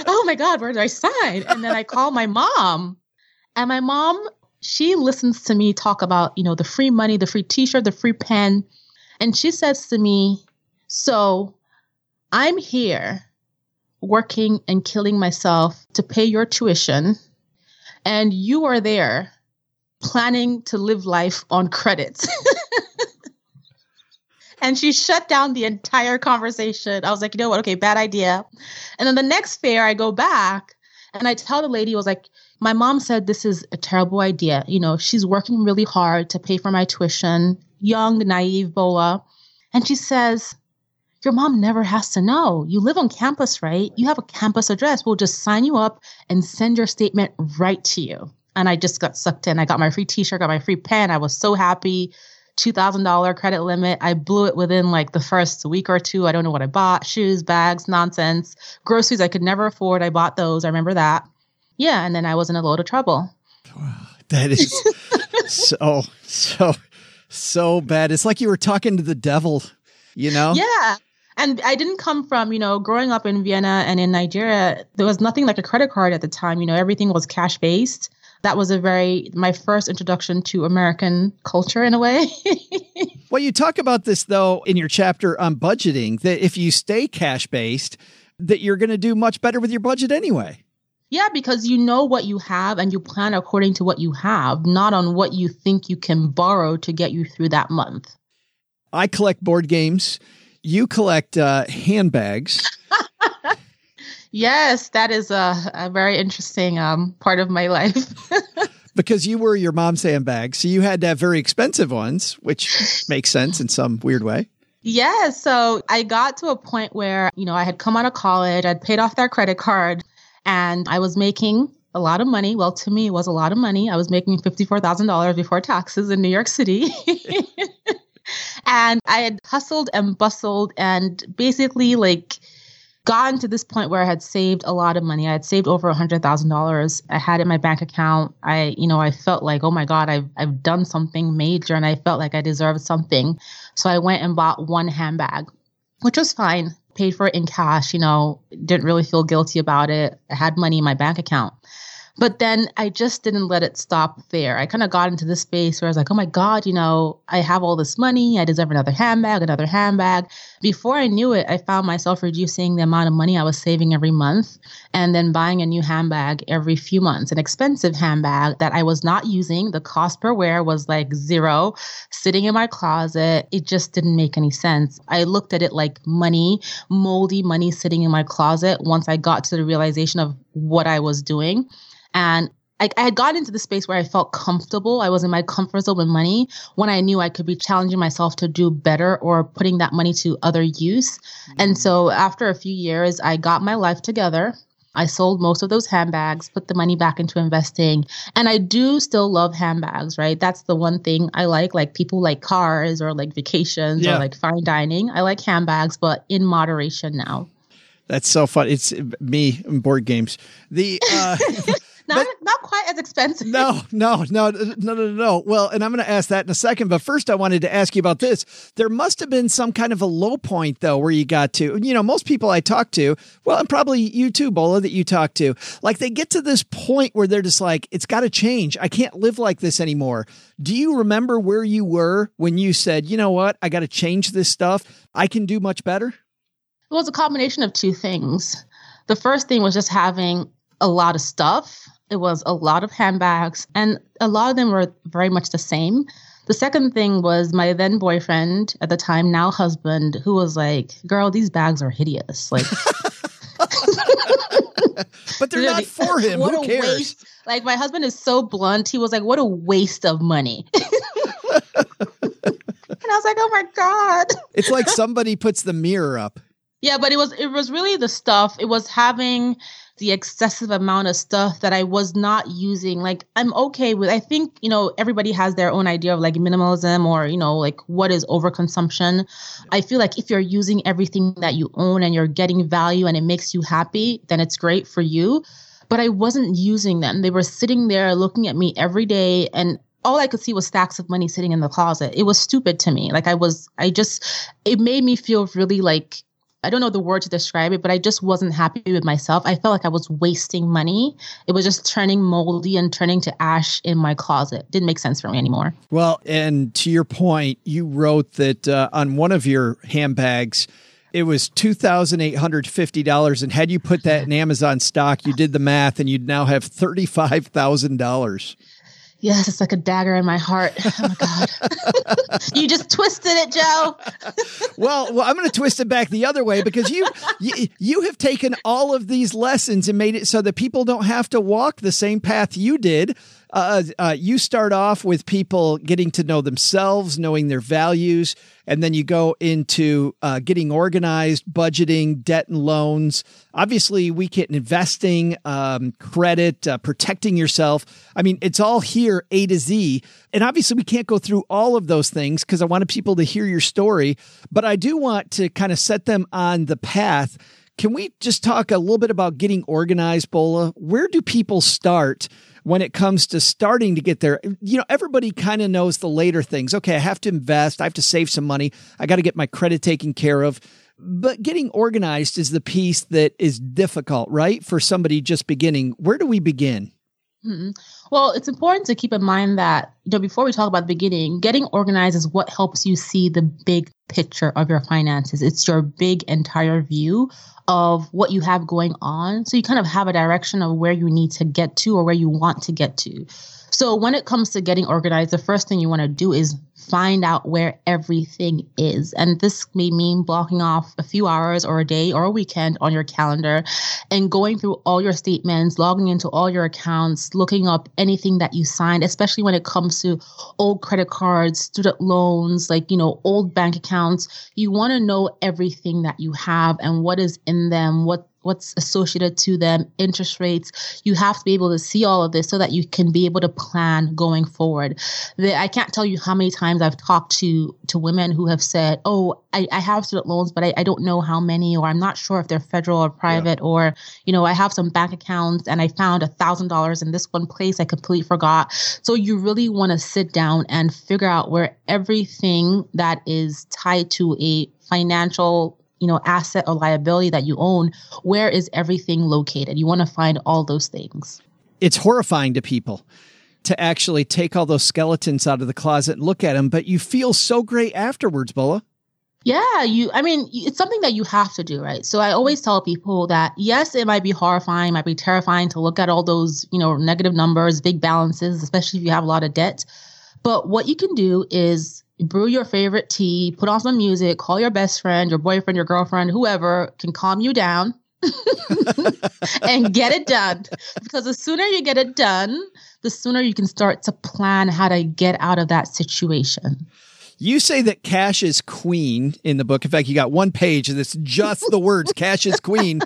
H: Oh my God, where do I sign? And then I called my mom. And my mom, she listens to me talk about, you know, the free money, the free t-shirt, the free pen. And she says to me, so I'm here working and killing myself to pay your tuition. And you are there planning to live life on credits. [laughs] and she shut down the entire conversation. I was like, you know what? Okay, bad idea. And then the next fair, I go back and I tell the lady, I was like, my mom said this is a terrible idea. You know, she's working really hard to pay for my tuition, young, naive Bola. And she says, Your mom never has to know. You live on campus, right? You have a campus address. We'll just sign you up and send your statement right to you. And I just got sucked in. I got my free t shirt, got my free pen. I was so happy. $2,000 credit limit. I blew it within like the first week or two. I don't know what I bought shoes, bags, nonsense. Groceries I could never afford. I bought those. I remember that. Yeah. And then I was in a load of trouble. [sighs]
B: That is so so so bad. It's like you were talking to the devil, you know?
H: Yeah. And I didn't come from, you know, growing up in Vienna and in Nigeria, there was nothing like a credit card at the time. You know, everything was cash based. That was a very, my first introduction to American culture in a way. [laughs]
B: Well, you talk about this though in your chapter on budgeting that if you stay cash based, that you're going to do much better with your budget anyway.
H: Yeah, because you know what you have and you plan according to what you have, not on what you think you can borrow to get you through that month.
B: I collect board games. You collect uh, handbags. [laughs]
H: Yes, that is a, a very interesting um, part of my life. [laughs]
B: because you were your mom's handbags. So you had to have very expensive ones, which makes sense in some weird way.
H: Yeah, so I got to a point where, you know, I had come out of college, I'd paid off that credit card, and I was making a lot of money. Well, to me, it was a lot of money. I was making $54,000 before taxes in New York City. [laughs] and I had hustled and bustled and basically like gotten to this point where I had saved a lot of money. I had saved over $100,000. I had it in my bank account. I, you know, I felt like, oh my God, I've, I've done something major and I felt like I deserved something. So I went and bought one handbag, which was fine. Paid for it in cash, you know, didn't really feel guilty about it. I had money in my bank account. But then I just didn't let it stop there. I kind of got into this space where I was like, oh my God, you know, I have all this money. I deserve another handbag, another handbag. Before I knew it, I found myself reducing the amount of money I was saving every month and then buying a new handbag every few months, an expensive handbag that I was not using. The cost per wear was like zero, sitting in my closet. It just didn't make any sense. I looked at it like money, moldy money sitting in my closet once I got to the realization of what I was doing. And I, I had gotten into the space where I felt comfortable. I was in my comfort zone with money when I knew I could be challenging myself to do better or putting that money to other use. And so after a few years, I got my life together. I sold most of those handbags, put the money back into investing. And I do still love handbags, right? That's the one thing I like. Like people like cars or like vacations
B: Yeah.
H: or like fine dining. I like handbags, but in moderation now.
B: That's so fun. It's me and board games. The uh, [laughs]
H: Not, not quite as expensive.
B: no, [laughs] no, no, no, no, no, no. Well, and I'm going to ask that in a second. But first, I wanted to ask you about this. There must have been some kind of a low point, though, where you got to. You know, most people I talk to, well, and probably you too, Bola, that you talk to, like they get to this point where they're just like, it's got to change. I can't live like this anymore. Do you remember where you were when you said, you know what, I got to change this stuff? I can do much better.
H: It was a combination of two things. The first thing was just having a lot of stuff. It was a lot of handbags, and a lot of them were very much the same. The second thing was my then boyfriend at the time, now husband, who was like, "Girl, these bags are hideous." Like, [laughs]
B: But they're not for him.
H: what
B: Who
H: a
B: cares?
H: waste. Like my husband is so blunt. He was like, "What a waste of money." [laughs] and I was like, "Oh my god."
B: It's like somebody puts the mirror up.
H: Yeah, but it was it was really the stuff. It was having the excessive amount of stuff that I was not using. Like I'm okay with I think, you know, everybody has their own idea of like minimalism or, you know, like what is overconsumption. I feel like if you're using everything that you own and you're getting value and it makes you happy, then it's great for you. But I wasn't using them. They were sitting there looking at me every day and all I could see was stacks of money sitting in the closet. It was stupid to me. Like I was I just it made me feel really like I don't know the word to describe it, but I just wasn't happy with myself. I felt like I was wasting money. It was just turning moldy and turning to ash in my closet. Didn't make sense for me anymore.
B: Well, and to your point, you wrote that uh, on one of your handbags, it was two thousand eight hundred fifty dollars, and had you put that in Amazon stock, you did the math, and you'd now have thirty five thousand dollars.
H: Yes, it's like a dagger in my heart. [laughs] Oh my God. [laughs] you just twisted it, Joe. [laughs]
B: Well, well, I'm going to twist it back the other way because you, you you have taken all of these lessons and made it so that people don't have to walk the same path you did. Uh, uh, you start off with people getting to know themselves, knowing their values, and then you go into uh, getting organized, budgeting, debt and loans. Obviously, we get investing, um, credit, uh, protecting yourself. I mean, it's all here, A to Z. And obviously, we can't go through all of those things because I wanted people to hear your story, but I do want to kind of set them on the path. Can we just talk a little bit about getting organized, Bola? Where do people start when it comes to starting to get there? You know, everybody kind of knows the later things. Okay, I have to invest, I have to save some money, I got to get my credit taken care of. But getting organized is the piece that is difficult, right? For somebody just beginning. Where do we begin?
H: Mhm. Well, it's important to keep in mind that, you know, before we talk about the beginning, getting organized is what helps you see the big picture of your finances. It's your big entire view of what you have going on. So you kind of have a direction of where you need to get to or where you want to get to. So when it comes to getting organized, the first thing you want to do is find out where everything is. And this may mean blocking off a few hours or a day or a weekend on your calendar and going through all your statements, logging into all your accounts, looking up anything that you signed, especially when it comes to old credit cards, student loans, like, you know, old bank accounts. You want to know everything that you have and what is in them, what what's associated to them, interest rates. You have to be able to see all of this so that you can be able to plan going forward. The, I can't tell you how many times I've talked to to women who have said, "Oh, I, I have student loans, but I, I don't know how many, or I'm not sure if they're federal or private, or you know, I have some bank accounts and I found a thousand dollars in this one place I completely forgot." So you really want to sit down and figure out where everything that is tied to a financial you know asset or liability that you own where is everything located? You want to find all those things.
B: It's horrifying to people to actually take all those skeletons out of the closet and look at them, but you feel so great afterwards, Bola.
H: yeah you i mean it's something that you have to do right? So i always tell people that yes it might be horrifying might be terrifying to look at all those you know negative numbers big balances especially if you have a lot of debt but what you can do is brew your favorite tea put on some music call your best friend your boyfriend your girlfriend whoever can calm you down [laughs] and get it done. Because the sooner you get it done, the sooner you can start to plan how to get out of that situation.
B: You say that cash is queen in the book. In fact, you got one page that's just the words [laughs] cash is queen.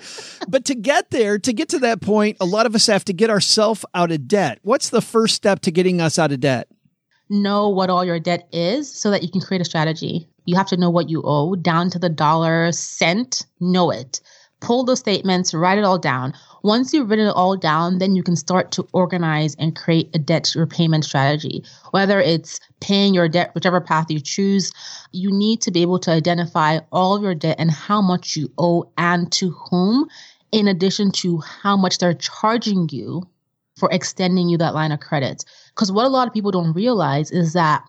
B: But to get there, to get to that point, a lot of us have to get ourselves out of debt. What's the first step to getting us out of debt?
H: Know what all your debt is so that you can create a strategy. You have to know what you owe down to the dollar cent, know it. Pull those statements, write it all down. Once you've written it all down, then you can start to organize and create a debt repayment strategy. Whether it's paying your debt, whichever path you choose, you need to be able to identify all of your debt and how much you owe and to whom, in addition to how much they're charging you for extending you that line of credit. Because what a lot of people don't realize is that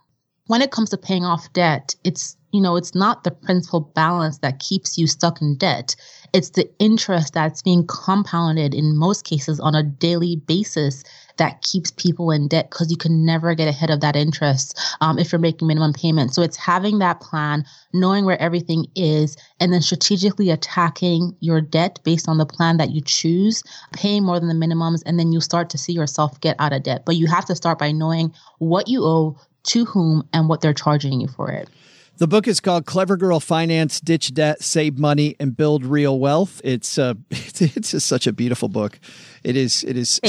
H: when it comes to paying off debt, it's you know, it's not the principal balance that keeps you stuck in debt. It's the interest that's being compounded in most cases on a daily basis that keeps people in debt because you can never get ahead of that interest um, if you're making minimum payments. So it's having that plan, knowing where everything is, and then strategically attacking your debt based on the plan that you choose, paying more than the minimums, and then you start to see yourself get out of debt. But you have to start by knowing what you owe, to whom, and what they're charging you for it.
B: The book is called "Clever Girl Finance: Ditch Debt, Save Money, and Build Real Wealth." It's uh, [laughs] it's just such a beautiful book. It is it is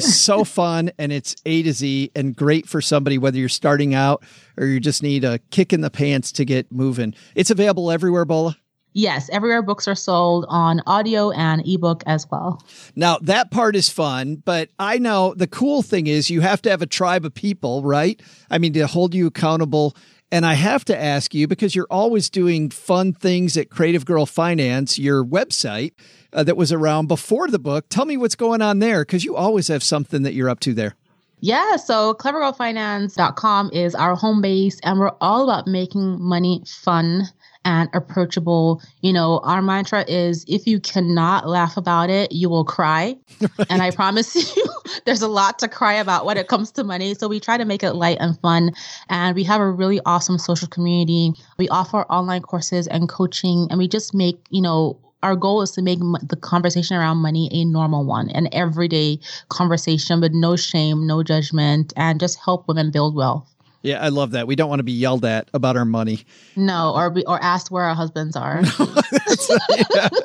B: so [laughs] fun and it's A to Z and great for somebody whether you're starting out or you just need a kick in the pants to get moving. It's available everywhere, Bola.
H: Yes, everywhere books are sold on audio and ebook as well.
B: Now, that part is fun, but I know the cool thing is you have to have a tribe of people, right? I mean, to hold you accountable and I have to ask you because you're always doing fun things at Creative Girl Finance, your website uh, that was around before the book. Tell me what's going on there because you always have something that you're up to there.
H: Yeah, so clevergirlfinance.com is our home base, and we're all about making money fun and approachable. You know, our mantra is if you cannot laugh about it, you will cry. [laughs] Right. And I promise [laughs] you, there's a lot to cry about when it comes to money. So we try to make it light and fun. And we have a really awesome social community. We offer online courses and coaching, and we just make, you know, our goal is to make the conversation around money a normal one, an everyday conversation with no shame, no judgment, and just help women build wealth.
B: Yeah, I love that. We don't want to be yelled at about our money.
H: No, or be, or asked where our husbands are. [laughs]
B: yeah. [laughs]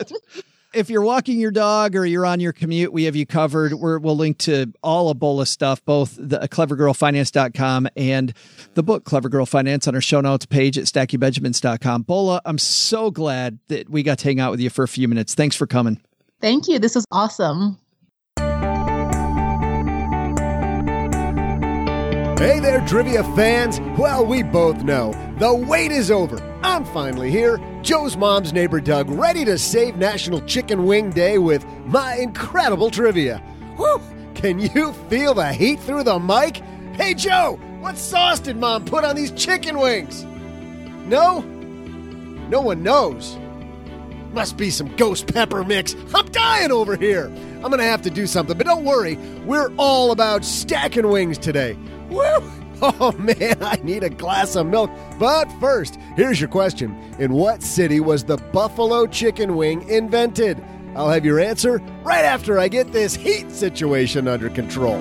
B: If you're walking your dog or you're on your commute, we have you covered. we will link to all of Bola's stuff, both the uh, clevergirlfinance.com and the book Clever Girl Finance on our show notes page at stackingbenjamins.com. Bola, I'm so glad that we got to hang out with you for a few minutes. Thanks for coming.
H: Thank you. This was awesome.
D: Hey there, trivia fans! Well, we both know the wait is over. I'm finally here, Joe's mom's neighbor Doug, ready to save National Chicken Wing Day with my incredible trivia. Whew! Can you feel the heat through the mic? Hey, Joe, what sauce did mom put on these chicken wings? No? No one knows. Must be some ghost pepper mix. I'm dying over here. I'm gonna have to do something, but don't worry, we're all about stacking wings today. Woo! Oh man, I need a glass of milk. But first, here's your question In what city was the buffalo chicken wing invented? I'll have your answer right after I get this heat situation under control.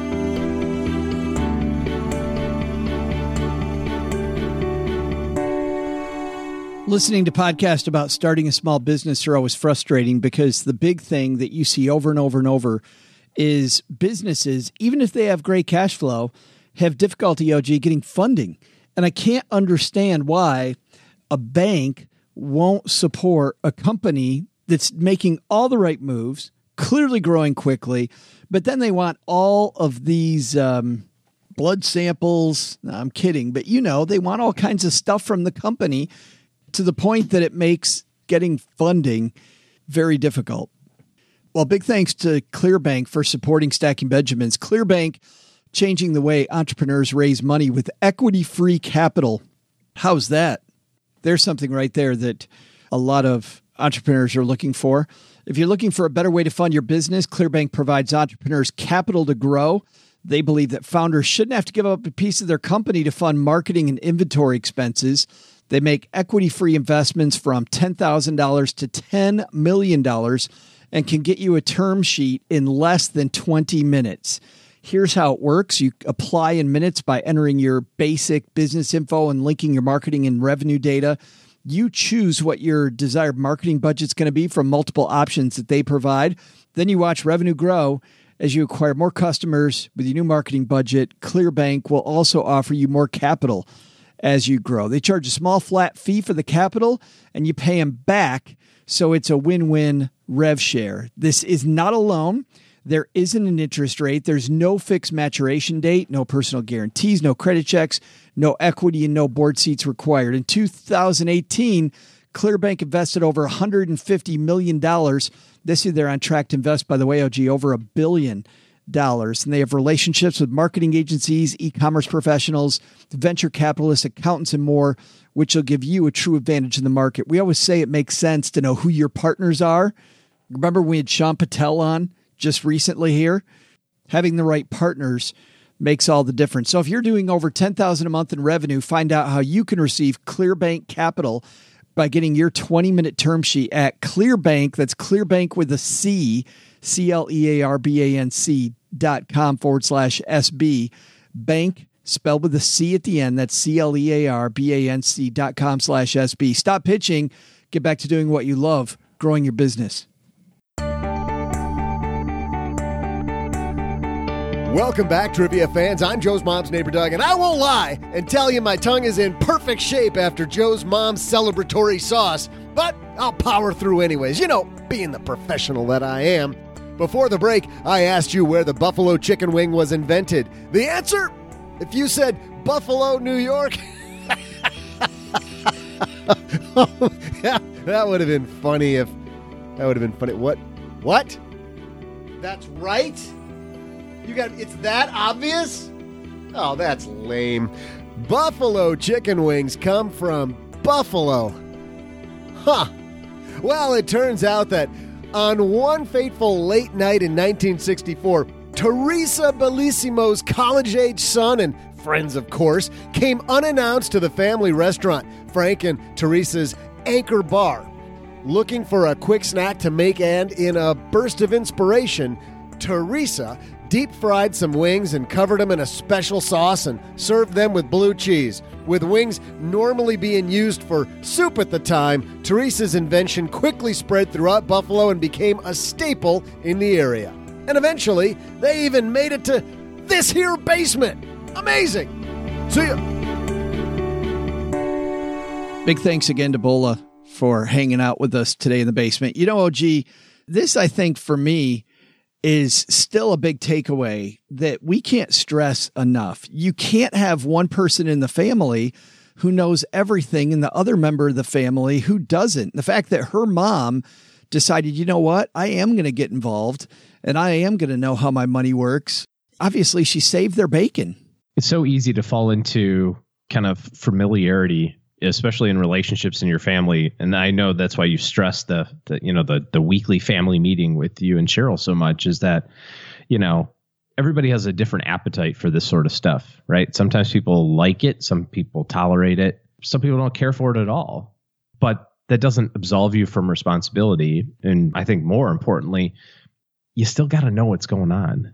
B: Listening to podcasts about starting a small business are always frustrating because the big thing that you see over and over and over is businesses, even if they have great cash flow, have difficulty, OG, getting funding. And I can't understand why a bank won't support a company that's making all the right moves, clearly growing quickly, but then they want all of these um, blood samples. I'm kidding, but you know, they want all kinds of stuff from the company to the point that it makes getting funding very difficult. Well, big thanks to Clearbanc for supporting Stacking Benjamins. Clearbanc changing the way entrepreneurs raise money with equity free capital. How's that? There's something right there that a lot of entrepreneurs are looking for. If you're looking for a better way to fund your business, Clearbanc provides entrepreneurs capital to grow. They believe that founders shouldn't have to give up a piece of their company to fund marketing and inventory expenses. They make equity free investments from $10,000 to $10 million and can get you a term sheet in less than 20 minutes. Here's how it works. You apply in minutes by entering your basic business info and linking your marketing and revenue data. You choose what your desired marketing budget's going to be from multiple options that they provide. Then you watch revenue grow as you acquire more customers with your new marketing budget. Clearbanc will also offer you more capital as you grow. They charge a small flat fee for the capital and you pay them back. So it's a win win rev share. This is not a loan. There isn't an interest rate. There's no fixed maturation date, no personal guarantees, no credit checks, no equity, and no board seats required. In 2018, Clearbanc invested over $150 million. This year, they're on track to invest, by the way, OG, over a billion dollars. And they have relationships with marketing agencies, e commerce professionals, venture capitalists, accountants, and more, which will give you a true advantage in the market. We always say it makes sense to know who your partners are. Remember, we had Sean Patel on just recently here. Having the right partners makes all the difference. So if you're doing over 10,000 a month in revenue, find out how you can receive Clearbanc Capital by getting your 20-minute term sheet at Clearbanc, that's Clearbanc with a C, C L E A R B A N C dot com forward slash SB. Bank spelled with a C at the end. That's C L E A R B A N C dot com slash SB. Stop pitching. Get back to doing what you love, growing your business.
D: Welcome back, trivia fans. I'm Joe's mom's neighbor, Doug, and I won't lie and tell you my tongue is in perfect shape after Joe's mom's celebratory sauce, but I'll power through anyways, you know, being the professional that I am. Before the break, I asked you where the buffalo chicken wing was invented. The answer? If you said Buffalo, New York, [laughs] yeah, that would have been funny if that would have been funny. What? What? That's right. You got it's that obvious? Oh, that's lame. Buffalo chicken wings come from Buffalo. Huh. Well, it turns out that on one fateful late night in 1964, Teresa Bellissimo's college age son and friends, of course, came unannounced to the family restaurant, Frank and Teresa's Anchor Bar. Looking for a quick snack to make, and in a burst of inspiration, Teresa deep fried some wings and covered them in a special sauce and served them with blue cheese. With wings normally being used for soup at the time, Teresa's invention quickly spread throughout Buffalo and became a staple in the area. And eventually, they even made it to this here basement. Amazing! See ya!
B: Big thanks again to Bola for hanging out with us today in the basement. You know, OG, this I think for me is still a big takeaway that we can't stress enough. You can't have one person in the family who knows everything and the other member of the family who doesn't. The fact that her mom decided, you know what, I am going to get involved and I am going to know how my money works. Obviously, she saved their bacon.
E: It's so easy to fall into kind of familiarity especially in relationships in your family. And I know that's why you stress the, the you know the the weekly family meeting with you and Cheryl so much is that you know everybody has a different appetite for this sort of stuff, right? Sometimes people like it, some people tolerate it, some people don't care for it at all. But that doesn't absolve you from responsibility. And I think more importantly, you still got to know what's going on.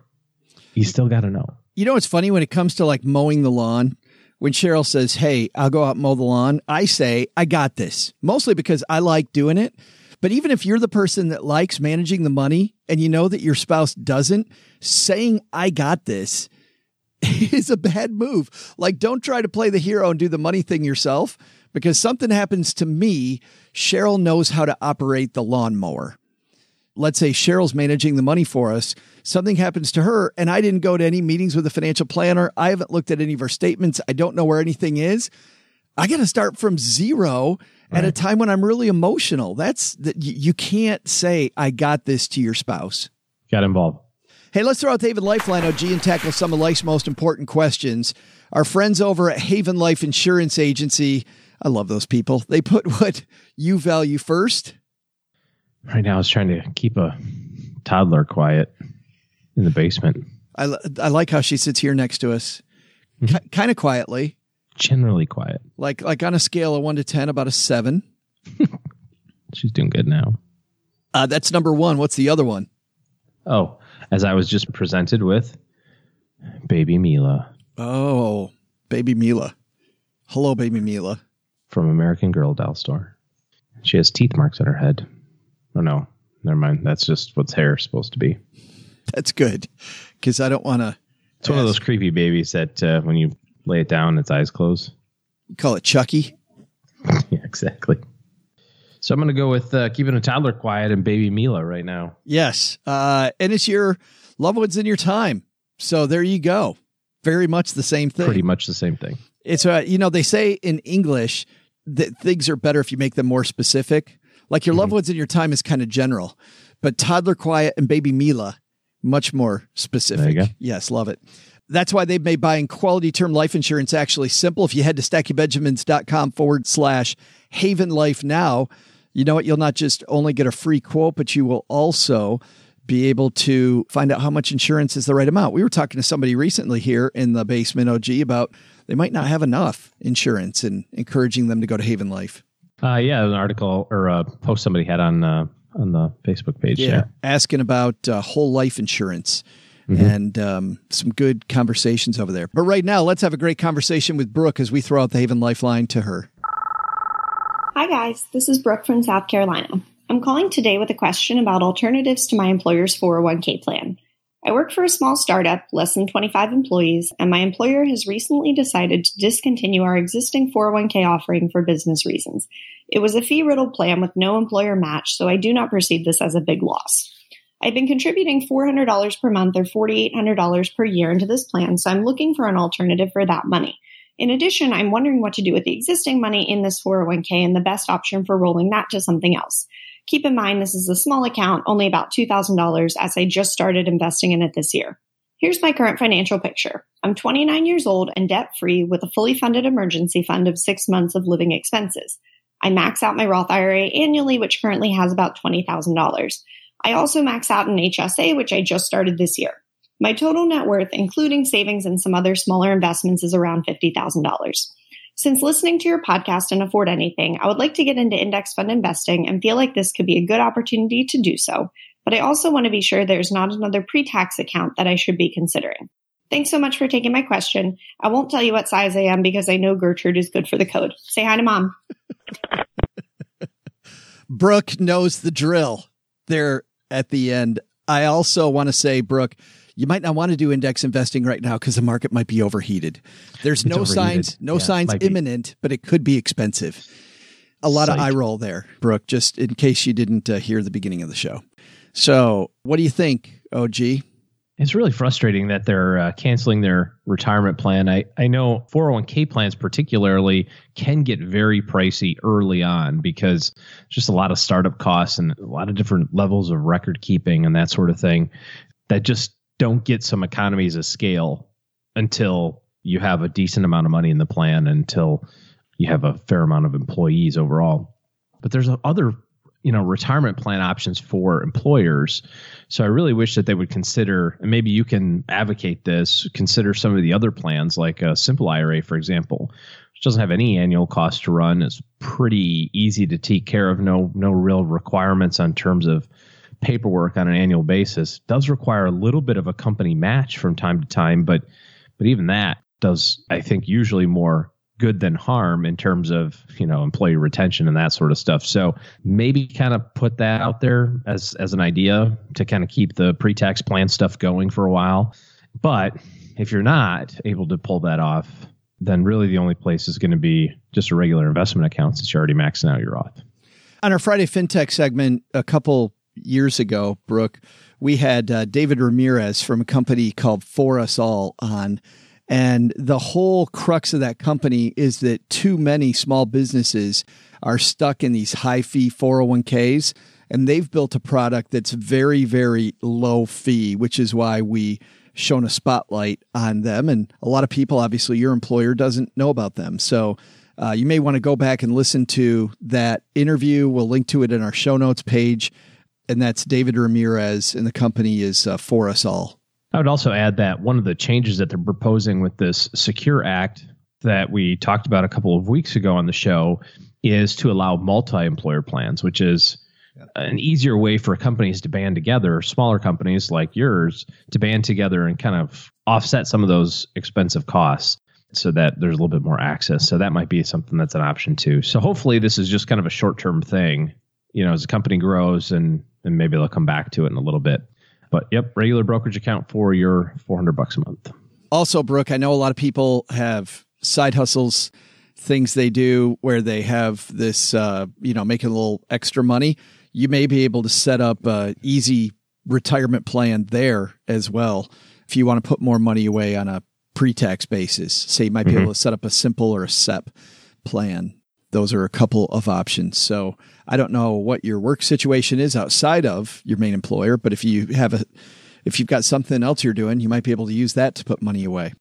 E: You still got to know.
B: You know what's funny when it comes to like mowing the lawn? When Cheryl says, Hey, I'll go out mow the lawn, I say, I got this, mostly because I like doing it. But even if you're the person that likes managing the money and you know that your spouse doesn't, saying, I got this [laughs] is a bad move. Like, don't try to play the hero and do the money thing yourself because something happens to me. Cheryl knows how to operate the lawnmower let's say Cheryl's managing the money for us, something happens to her, and I didn't go to any meetings with a financial planner. I haven't looked at any of her statements. I don't know where anything is. I got to start from zero right. at a time when I'm really emotional. That's that you can't say I got this to your spouse.
E: Got involved.
B: Hey, let's throw out Haven Lifeline OG and tackle some of life's most important questions. Our friends over at Haven Life Insurance Agency, I love those people. They put [laughs] what you value first
E: Right now, I was trying to keep a toddler quiet in the basement.
B: I, I like how she sits here next to us, mm-hmm. K- kind of quietly.
E: Generally quiet.
B: Like like on a scale of one to ten, about a seven. [laughs]
E: She's doing good now.
B: Uh, that's number one. What's the other one?
E: Oh, as I was just presented with, Baby Mila
B: Oh, baby Mila. Hello, baby Mila.
E: from American Girl doll store. She has teeth marks on her head. Oh no, never mind. That's just what's hair supposed to be.
B: That's good because I don't want to
E: It's one of those creepy babies that uh, when you lay it down, its eyes close.
B: You call it Chucky. [laughs]
E: yeah, exactly. So I'm going to go with uh, keeping a toddler quiet and baby Mila right now.
B: Yes. Uh, and it's your loved ones in your time. So there you go. Very much the same thing.
E: Pretty much the same thing.
B: It's uh, you know they say in English that things are better if you make them more specific. Like your
E: Mm-hmm.
B: loved ones in your time is kind of general, but toddler quiet and baby Mila much more specific.
E: There you go.
B: Yes, love it. That's why they've made buying quality term life insurance actually simple. If you head to stackingbenjamins.com forward slash haven life now, you know what? You'll not just only get a free quote, but you will also be able to find out how much insurance is the right amount. We were talking to somebody recently here in the basement OG about they might not have enough insurance and encouraging them to go to Haven Life.
E: Uh, yeah, an article or a post somebody had on uh, on the Facebook page. Yeah.
B: Asking about uh, whole life insurance and um, some good conversations over there. But right now, let's have a great conversation with Brooke as we throw out the Haven Lifeline to her.
I: Hi, guys. This is Brooke from South Carolina. I'm calling today with a question about alternatives to my employer's 401k plan. I work for a small startup, less than 25 employees, and my employer has recently decided to discontinue our existing 401k offering for business reasons. It was a fee riddled plan with no employer match, so I do not perceive this as a big loss. I've been contributing $400 per month or $4,800 per year into this plan, so I'm looking for an alternative for that money. In addition, I'm wondering what to do with the existing money in this 401k and the best option for rolling that to something else. Keep in mind, this is a small account, only about $2,000, as I just started investing in it this year. Here's my current financial picture. I'm 29 years old and debt free with a fully funded emergency fund of six months of living expenses. I max out my Roth IRA annually, which currently has about $20,000. I also max out an HSA, which I just started this year. My total net worth, including savings and some other smaller investments, is around $50,000. Since listening to your podcast and afford anything, I would like to get into index fund investing and feel like this could be a good opportunity to do so. But I also want to be sure there's not another pre tax account that I should be considering. Thanks so much for taking my question. I won't tell you what size I am because I know Gertrude is good for the code. Say hi to mom. [laughs]
B: Brooke knows the drill there at the end. I also want to say, Brooke, you might not want to do index investing right now because the market might be overheated. There's
E: It's
B: no
E: overheated.
B: signs, no
E: Yeah,
B: signs imminent, but it could be expensive. A lot of
E: Psych.
B: eye roll there, Brooke, just in case you didn't uh, hear the beginning of the show. So, what do you think, OG?
E: It's really frustrating that they're uh, canceling their retirement plan. I, I know 401k plans, particularly, can get very pricey early on because just a lot of startup costs and a lot of different levels of record keeping and that sort of thing that just don't get some economies of scale until you have a decent amount of money in the plan, until you have a fair amount of employees overall. But there's other you know retirement plan options for employers. So i really wish that they would consider and maybe you can advocate this consider some of the other plans like a simple ira for example which doesn't have any annual cost to run. It's pretty easy to take care of. No no real requirements on terms of paperwork on an annual basis does require a little bit of a company match from time to time but but even that does i think usually more good than harm in terms of you know employee retention and that sort of stuff so maybe kind of put that out there as as an idea to kind of keep the pre-tax plan stuff going for a while but if you're not able to pull that off then really the only place is going to be just a regular investment account since you're already maxing out your Roth.
B: On our Friday FinTech segment a couple years ago, Brooke, we had uh, David Ramirez from a company called For Us All on. And the whole crux of that company is that too many small businesses are stuck in these high fee 401ks. And they've built a product that's very, very low fee, which is why we shone a spotlight on them. And a lot of people, obviously, your employer doesn't know about them. So uh, you may want to go back and listen to that interview. We'll link to it in our show notes page. And that's David Ramirez, and the company is uh, For Us All.
E: I would also add that one of the changes that they're proposing with this Secure Act that we talked about a couple of weeks ago on the show is to allow multi employer plans, which is an easier way for companies to band together, smaller companies like yours, to band together and kind of offset some of those expensive costs so that there's a little bit more access. So that might be something that's an option too. So hopefully this is just kind of a short term thing, you know, as the company grows and and maybe they'll come back to it in a little bit. But yep, regular brokerage account for your 400 bucks a month.
B: Also, Brooke, I know a lot of people have side hustles, things they do where they have this, uh, you know, making a little extra money. You may be able to set up a easy retirement plan there as well. If you want to put more money away on a pre-tax basis, say you might be mm-hmm. able to set up a simple or a SEP plan. Those are a couple of options. So I don't know what your work situation is outside of your main employer, but if you have a if you've got something else you're doing, you might be able to use that to put money away.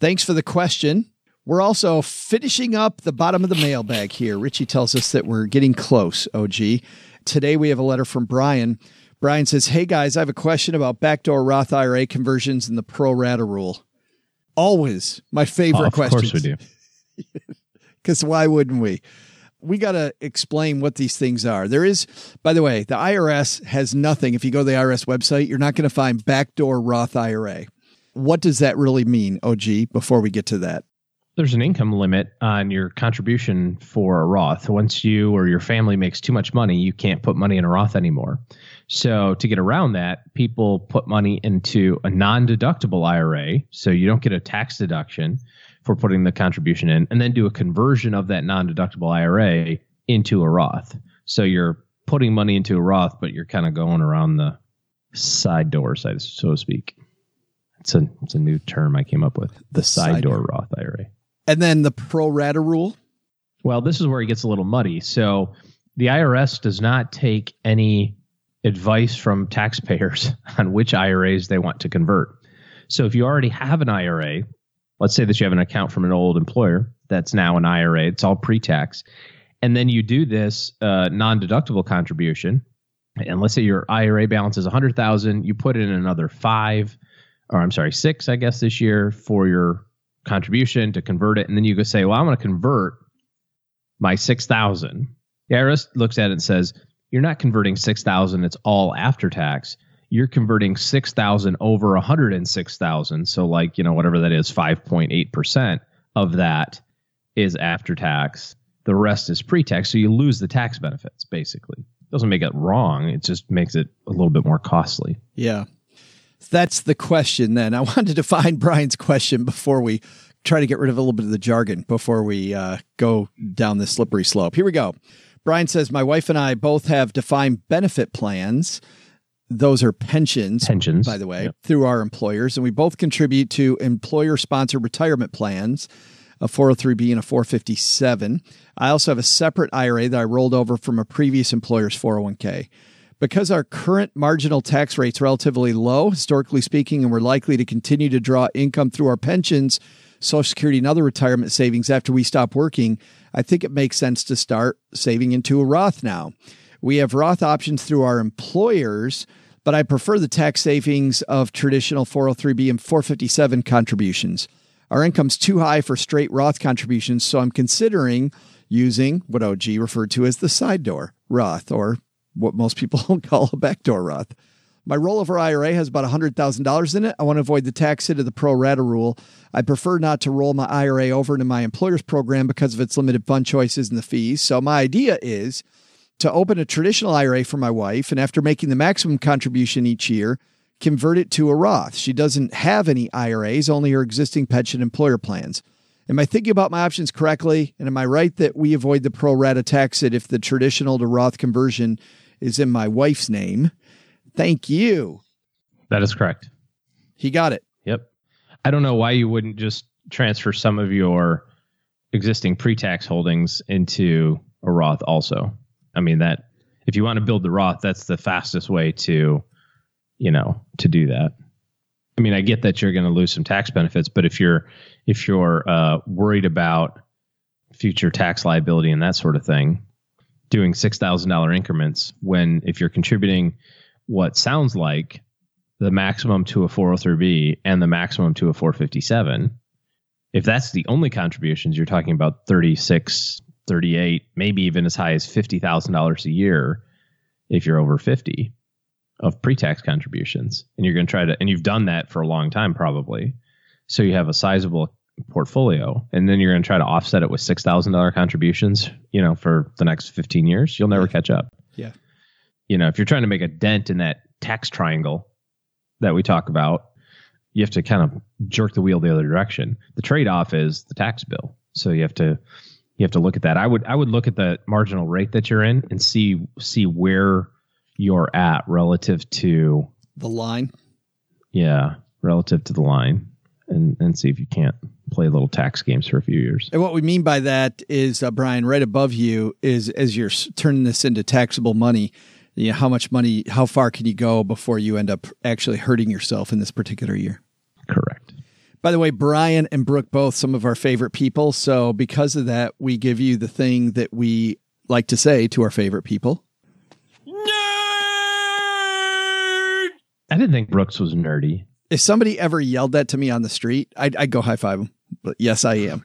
B: Thanks for the question. We're also finishing up the bottom of the mailbag here. Richie tells us that we're getting close, OG. Today we have a letter from Brian. Brian says, Hey guys, I have a question about backdoor Roth IRA conversions and the pro rata rule. Always my favorite question.
E: Of course we do. [laughs]
B: Because why wouldn't we? We got to explain what these things are. There is, by the way, the IRS has nothing. If you go to the IRS website, you're not going to find backdoor Roth IRA. What does that really mean, OG, before we get to that?
E: There's an income limit on your contribution for a Roth. Once you or your family makes too much money, you can't put money in a Roth anymore. So to get around that, people put money into a non-deductible IRA, so you don't get a tax deduction for putting the contribution in, and then do a conversion of that non-deductible IRA into a Roth. So you're putting money into a Roth, but you're kind of going around the side door, so to speak. It's a it's a new term I came up with. The side, side door, door Roth IRA.
B: And then the pro rata rule.
E: Well, this is where it gets a little muddy. So the IRS does not take any advice from taxpayers [laughs] on which IRAs they want to convert. So if you already have an IRA, let's say that you have an account from an old employer that's now an IRA, it's all pre-tax, and then you do this uh, non-deductible contribution, and let's say your IRA balance is 100,000, you put in another 5 or I'm sorry, 6 I guess this year for your contribution to convert it and then you go say, "Well, I want to convert my 6,000." The IRS looks at it and says, you're not converting 6,000, it's all after tax. You're converting 6,000 over 106,000. So, like, you know, whatever that is, 5.8% of that is after tax. The rest is pre tax. So you lose the tax benefits, basically. Doesn't make it wrong. It just makes it a little bit more costly.
B: Yeah. That's the question then. I [laughs] wanted to find Brian's question before we try to get rid of a little bit of the jargon before we uh, go down this slippery slope. Here we go. Brian says, My wife and I both have defined benefit plans. Those are pensions,
E: pensions,
B: by the way, yep. through our employers. And we both contribute to employer sponsored retirement plans, a 403B and a 457. I also have a separate IRA that I rolled over from a previous employer's 401k. Because our current marginal tax rate's are relatively low, historically speaking, and we're likely to continue to draw income through our pensions, Social Security, and other retirement savings after we stop working, I think it makes sense to start saving into a Roth now. We have Roth options through our employers, but I prefer the tax savings of traditional 403b and 457 contributions. Our income's too high for straight Roth contributions, so I'm considering using what OG referred to as the side door Roth, or what most people [laughs] call a backdoor Roth. My rollover IRA has about $100,000 in it. I want to avoid the tax hit of the pro rata rule. I prefer not to roll my IRA over into my employer's program because of its limited fund choices and the fees. So, my idea is to open a traditional IRA for my wife, and after making the maximum contribution each year, convert it to a Roth. She doesn't have any IRAs, only her existing pension employer plans. Am I thinking about my options correctly? And am I right that we avoid the pro rata tax hit if the traditional to Roth conversion is in my wife's name? Thank you.
E: That is correct.
B: He got it.
E: Yep. I don't know why you wouldn't just transfer some of your existing pre-tax holdings into a Roth also. I mean that if you want to build the Roth, that's the fastest way to, you know, to do that. I mean, I get that you're going to lose some tax benefits, but if you're if you're uh, worried about future tax liability and that sort of thing, doing six thousand dollar increments when if you're contributing what sounds like the maximum to a 403b and the maximum to a 457 if that's the only contributions you're talking about 36 38 maybe even as high as $50000 a year if you're over 50 of pre-tax contributions. And you're going to try to and you've done that for a long time probably. So you have a sizable portfolio and then you're going to try to offset it with $6000 contributions you know for the next 15 years. You'll never catch up.
B: Yeah.
E: you know if you're trying to make a dent in that tax triangle that we talk about you have to kind of jerk the wheel the other direction. The trade-off is the tax bill. So you have to you have to look at that i would i would look at the marginal rate that you're in and see see where you're at relative to
B: The line.
E: yeah relative to the line and and see if you can't play little tax games for a few years
B: And what we mean by that is, uh, Brian, right above you is as you're turning this into taxable money, you know, how much money, how far can you go before you end up actually hurting yourself in this particular year?
E: Correct
B: By the way, Brian and Brooke both some of our favorite people. So because of that, we give you the thing that we like to say to our favorite people. Nerd!
E: i didn't think brooks was nerdy
B: If somebody ever yelled that to me on the street, I'd, I'd go high five them. But yes, I am.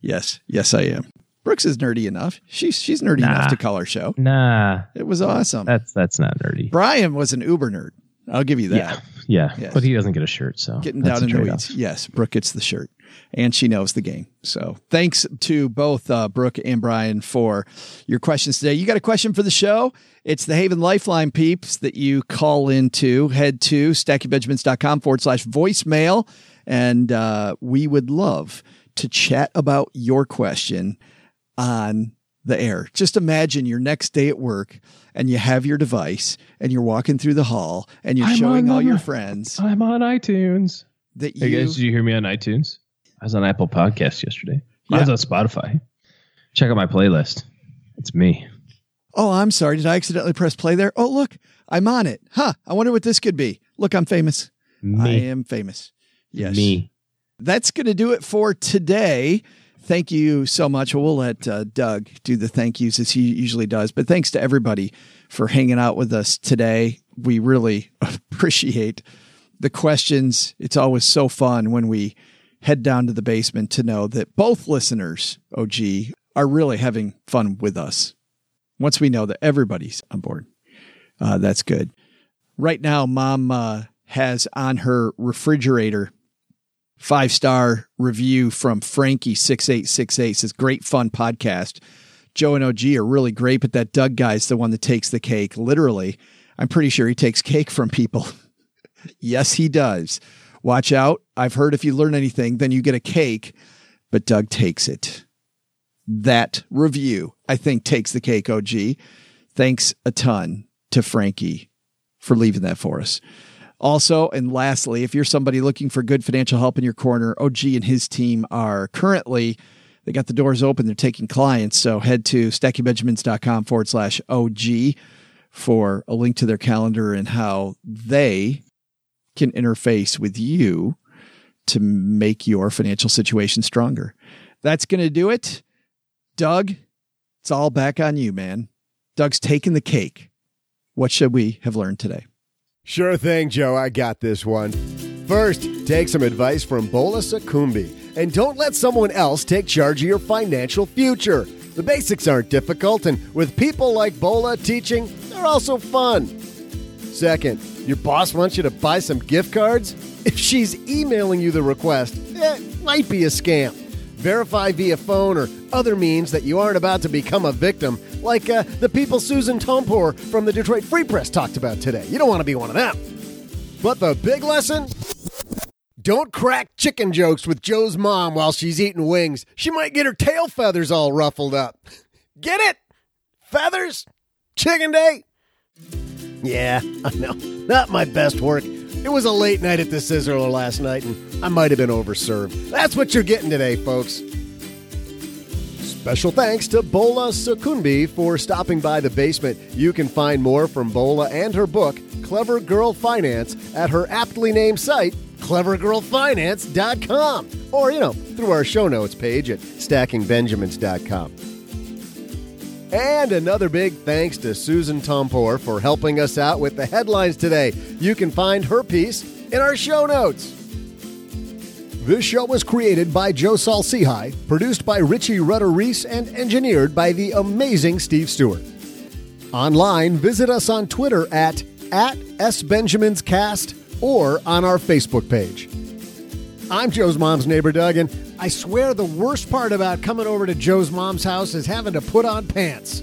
B: Yes, yes, I am. Brooks is nerdy enough. She's she's nerdy
E: Nah.
B: enough to call our show.
E: nah
B: It was awesome.
E: that's that's not nerdy
B: Brian was an uber nerd. I'll give you that.
E: yeah yeah
B: Yes.
E: but he doesn't get a shirt so
B: Getting down in the weeds. Yes, Brooke gets the shirt, and she knows the game. So thanks to both uh, Brooke and Brian for your questions today. You got a question for the show? It's the Haven Lifeline peeps that you call into. Head to stackingbenjamins.com forward slash voicemail, and uh, we would love to chat about your question on the air. Just imagine your next day at work and you have your device and you're walking through the hall and you're
E: I'm
B: showing all
E: the-
B: your uh, friends
E: i'm on itunes
B: that
E: Hey guys, did you hear me on iTunes? I was on Apple Podcasts yesterday.
B: Yeah.
E: I was on Spotify. Check out my playlist. It's me.
B: Oh, I'm sorry. Did I accidentally press play there? Oh, look, I'm on it. Huh. I wonder what this could be. Look, I'm famous. I am famous. Yes.
E: Me.
B: That's going to do it for today. Thank you so much. Well, let uh, Doug do the thank yous as he usually does. But thanks to everybody for hanging out with us today. We really [laughs] appreciate the questions. It's always so fun when we head down to the basement to know that both listeners, OG, are really having fun with us. Once we know that everybody's on board, uh, that's good. Right now, mom uh, has on her refrigerator five star review from Frankie6868 says, Great fun podcast. Joe and OG are really great, but that Doug guy's the one that takes the cake. Literally, I'm pretty sure he takes cake from people. [laughs] yes, he does. Watch out. I've heard if you learn anything, then you get a cake, but Doug takes it. That review, I think, takes the cake, OG. Thanks a ton to Frankie for leaving that for us. Also, and lastly, if you're somebody looking for good financial help in your corner, OG and his team are currently, they got the doors open. They're taking clients. So head to stackingbenjamins.com forward slash OG for a link to their calendar and how they can interface with you to make your financial situation stronger. That's going to do it. Doug, it's all back on you, man. Doug's taking the cake. What should we have learned today?
D: Sure thing, Joe. I got this one. First, take some advice from Bola Sokunbi and don't let someone else take charge of your financial future. The basics aren't difficult, and with people like Bola teaching, they're also fun. Second, your boss wants you to buy some gift cards? [laughs] If she's emailing you the request, it might be a scam. Verify via phone or other means that you aren't about to become a victim, like uh, the people Susan Tompor from the Detroit Free Press talked about today. You don't want to be one of them. But the big lesson? Don't crack chicken jokes with Joe's mom while she's eating wings. She might get her tail feathers all ruffled up. Get it? Feathers? Chicken day? Yeah, I know. Not my best work. It was a late night at the Sizzler last night, and I might have been overserved. That's what you're getting today, folks. Special thanks to Bola Sokunbi for stopping by the basement. You can find more from Bola and her book, Clever Girl Finance, at her aptly named site, clevergirlfinance.com, or, you know, through our show notes page at stackingbenjamins.com. And another big thanks to Susan Tompor for helping us out with the headlines today. You can find her piece in our show notes. This show was created by Joe Saul-Sehy, produced by Richie Rudder Reese, and engineered by the amazing Steve Stewart. Online, visit us on Twitter at, at SBenjaminsCast or on our Facebook page. I'm Joe's mom's neighbor, Doug, and I swear the worst part about coming over to Joe's mom's house is having to put on pants.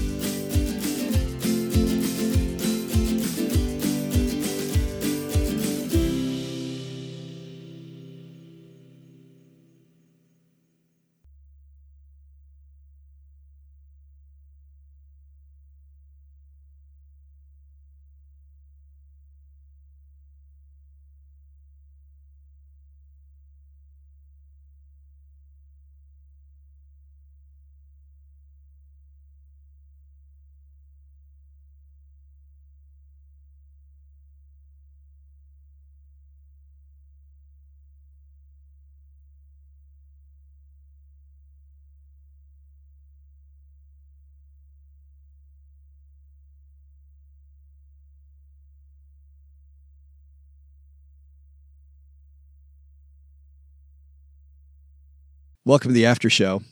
B: Welcome to the after show.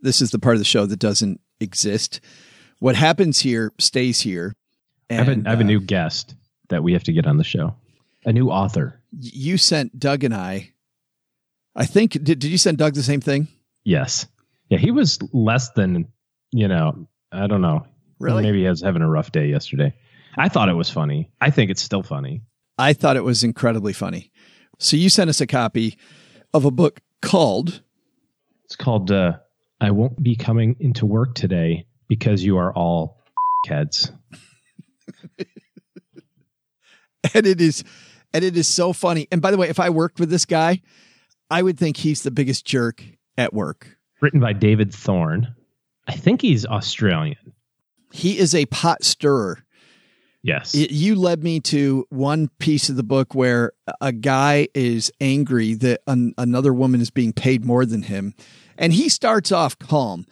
B: This is the part of the show that doesn't exist. What happens here stays here.
E: I, have a,
B: And,
E: I have a
B: uh,
E: new guest that we have to get on the show. A new author.
B: You sent Doug and I. I think did, did you send Doug the same thing?
E: Yes. Yeah, he was less than, you know, I don't know.
B: Really?
E: Maybe he was having a rough day yesterday. I thought it was funny. I think it's still funny.
B: I thought it was incredibly funny. So you sent us a copy of a book called
E: It's called uh, I Won't Be Coming into Work Today Because You Are All Heads. [laughs]
B: and it is and it is so funny. And by the way, if I worked with this guy, I would think he's the biggest jerk at work.
E: Written by David Thorne. I think he's Australian.
B: He is a pot stirrer.
E: Yes.
B: You led me to one piece of the book where a guy is angry that an, another woman is being paid more than him. And he starts off calm.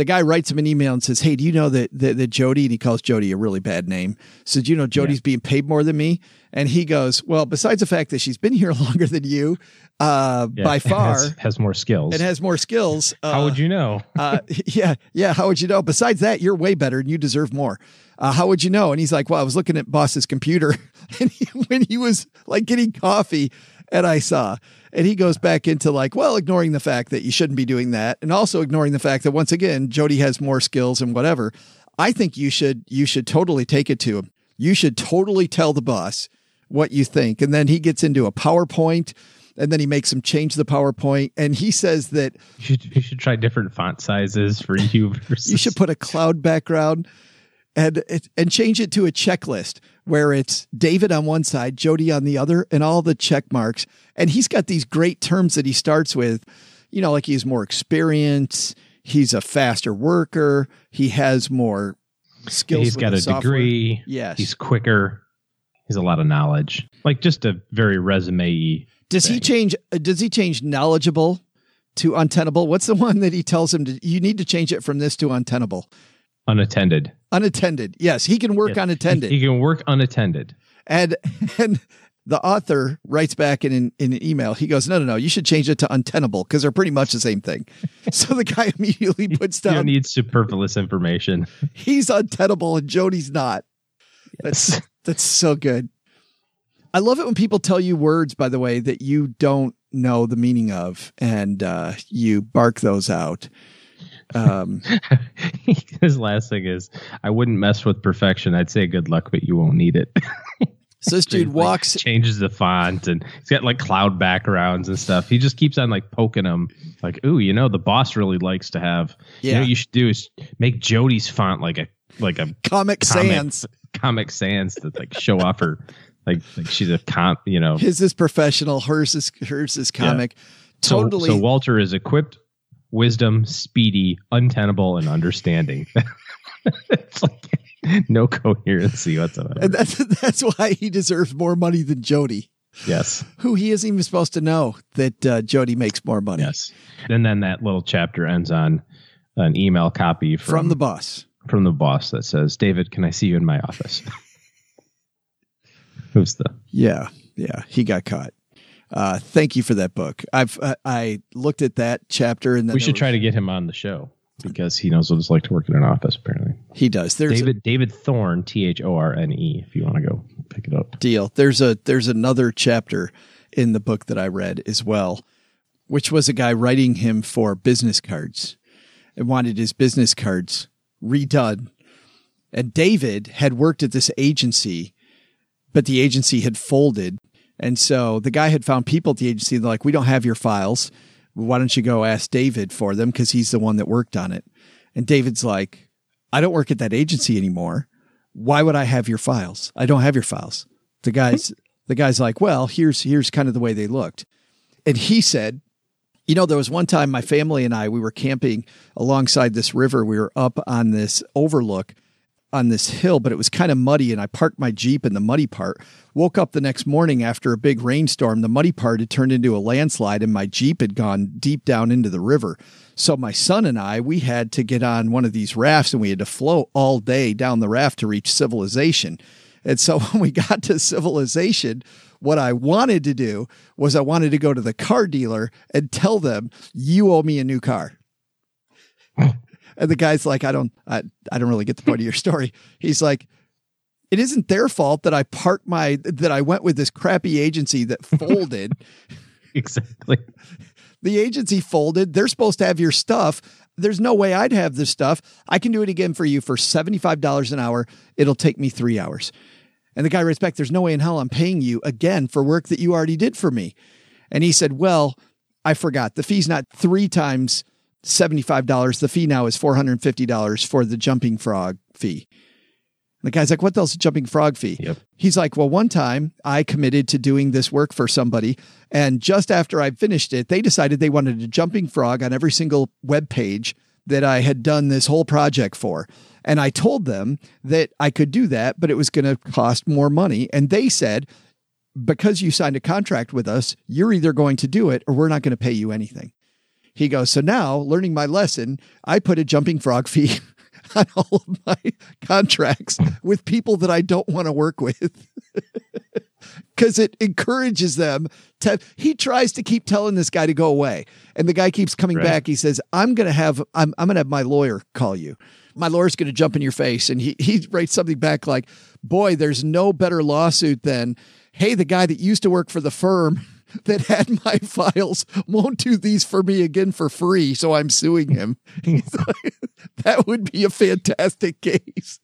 B: The guy writes him an email and says, Hey, do you know that, that, that Jody, and he calls Jody a really bad name, says, Do you know Jody's being paid more than me? And he goes, Well, besides the fact that she's been here [laughs] longer than you, uh,
E: Yeah.
B: by [laughs] far,
E: Has, has more skills.
B: and has more skills. Uh, [laughs]
E: How would you know?
B: uh, yeah, yeah. How would you know? Besides that, you're way better and you deserve more. Uh, how would you know? And he's like, well, I was looking at boss's computer and he, when he was like getting coffee and I saw, and he goes back into like, well, ignoring the fact that you shouldn't be doing that. And also ignoring the fact that once again, Jody has more skills and whatever. I think you should, you should totally take it to him. You should totally tell the boss what you think. And then he gets into a PowerPoint and then he makes him change the PowerPoint. And he says that
E: You should, you should try different font sizes for you. Versus, [laughs]
B: you should put a cloud background and and change it to a checklist where it's David on one side, Jody on the other, and all the check marks. And he's got these great terms that he starts with, you know, like he has more experience, he's a faster worker, he has more skills.
E: He's got a
B: software.
E: degree.
B: Yes.
E: He's quicker. He's a lot of knowledge. Like just a very resume
B: Does he change? uh, Does he change knowledgeable to untenable? What's the [laughs] one that he tells him to? You need to change it from this to untenable.
E: Unattended.
B: Unattended. Yes, he can work
E: Yes.
B: unattended.
E: He, he can work unattended.
B: And and the author writes back in an, in an email. He goes, "No, no, no. You should change it to untenable because they're pretty much the same thing." [laughs] so the guy immediately [laughs] puts
E: You
B: down,
E: need superfluous information. [laughs]
B: "He's untenable and Jody's not." That's that's so good. I love it when people tell you words, by the way, that you don't know the meaning of, and uh, you bark those out. Um, [laughs]
E: His last thing is, I wouldn't mess with perfection. I'd say good luck, but you won't need it. [laughs]
B: so this dude
E: Like,
B: walks
E: changes the font, and he's got like cloud backgrounds and stuff. He just keeps on like poking him, like, "Ooh, you know, the boss really likes to have. You know,
B: Yeah.
E: what you should do is make Jody's font like a like a
B: Comic Sans.
E: Comic Sans to like show off her, like like she's a comp. You know,
B: his is professional, hers is hers is comic.
E: So-
B: Totally.
E: So, Walter is equipped, wisdom, speedy, untenable, and understanding. [laughs] it's like no coherency whatsoever.
B: And that's that's why he deserves more money than Jody.
E: Yes.
B: Who he isn't even supposed to know that uh, Jody makes more money.
E: Yes. And then that little chapter ends on an email copy from,
B: From the boss.
E: from the boss that says, "David, can I see you in my office?" [laughs] Who's the
B: Yeah, yeah, he got caught. Uh, thank you for that book. I've uh, I looked at that chapter and
E: we should try to get him on the show because he knows what it's like to work in an office. Apparently,
B: He does. There's
E: David David Thorne, T H O R N E. If you want to go pick it up,
B: deal. There's a there's another chapter in the book that I read as well, which was a guy writing him for business cards and wanted his business cards redone. And David had worked at this agency, but the agency had folded. And so the guy had found people at the agency. They're like, we don't have your files. Why don't you go ask David for them? Because he's the one that worked on it. And David's like, I don't work at that agency anymore. Why would I have your files? I don't have your files. The guy's the guy's like, well, here's here's kind of the way they looked. And he said, you know, there was one time my family and I we were camping alongside this river. We were up on this overlook on this hill, but it was kind of muddy and I parked my Jeep in the muddy part. Woke up the next morning after a big rainstorm. The muddy part had turned into a landslide and my Jeep had gone deep down into the river. So my son and I, we had to get on one of these rafts and we had to float all day down the raft to reach civilization. And so [laughs] when we got to civilization, what I wanted to do was I wanted to go to the car dealer and tell them, you owe me a new car. [laughs] And the guy's like, I don't, I, I don't really get the point of your story. He's like, it isn't their fault that I parked my, that I went with this crappy agency that folded. [laughs]
E: exactly.
B: the agency folded. They're supposed to have your stuff. There's no way I'd have this stuff. I can do it again for you for $75 an hour. It'll take me three hours. And the guy writes back, There's no way in hell I'm paying you again for work that you already did for me. And he said, Well, I forgot. The fee's not three times $75. The fee now is $450 for the jumping frog fee. The guy's like, what the hell's a jumping frog fee?
E: Yep.
B: He's like, well, one time I committed to doing this work for somebody. And just after I finished it, they decided they wanted a jumping frog on every single web page that I had done this whole project for. And I told them that I could do that, but it was going to cost more money. And they said, because you signed a contract with us, you're either going to do it or we're not going to pay you anything. He goes, So now, learning my lesson, I put a jumping frog fee [laughs] on all of my contracts with people that I don't want to work with. [laughs] Because it encourages them to. He tries to keep telling this guy to go away, and the guy keeps coming
E: Right.
B: back. He says, "I'm going to have. I'm. I'm going to have my lawyer call you. My lawyer's going to jump in your face." And he he writes something back like, "Boy, there's no better lawsuit than, hey, the guy that used to work for the firm." That had my [laughs] files won't do these for me again for free, so I'm suing him. [laughs] [laughs] That would be a fantastic case.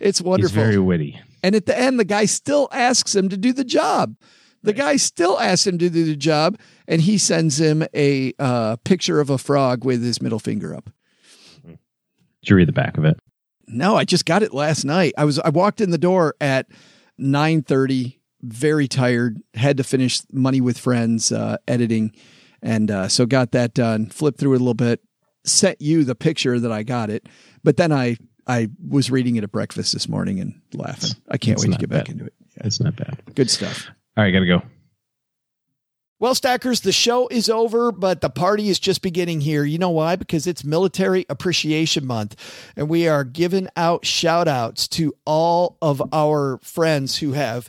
B: It's wonderful.
E: He's very witty.
B: and at the end, the guy still asks him to do the job. The guy still asks him to do the job, and he sends him a uh, picture of a frog with his middle finger up.
E: Did you read the back of it?
B: No, I just got it last night. I was I walked in the door at nine thirty, very tired, had to finish Money with Friends uh, editing, and uh, so got that done. Flipped through it a little bit, sent you the picture that I got it, but then I I was reading it at breakfast this morning and laughing. I can't
E: It's
B: wait to
E: not
B: get back into it. Yeah.
E: It's not bad.
B: Good stuff.
E: All right, gotta go.
B: Well, Stackers, the show is over, but the party is just beginning here. You know why? Because it's Military Appreciation Month, and we are giving out shout outs to all of our friends who have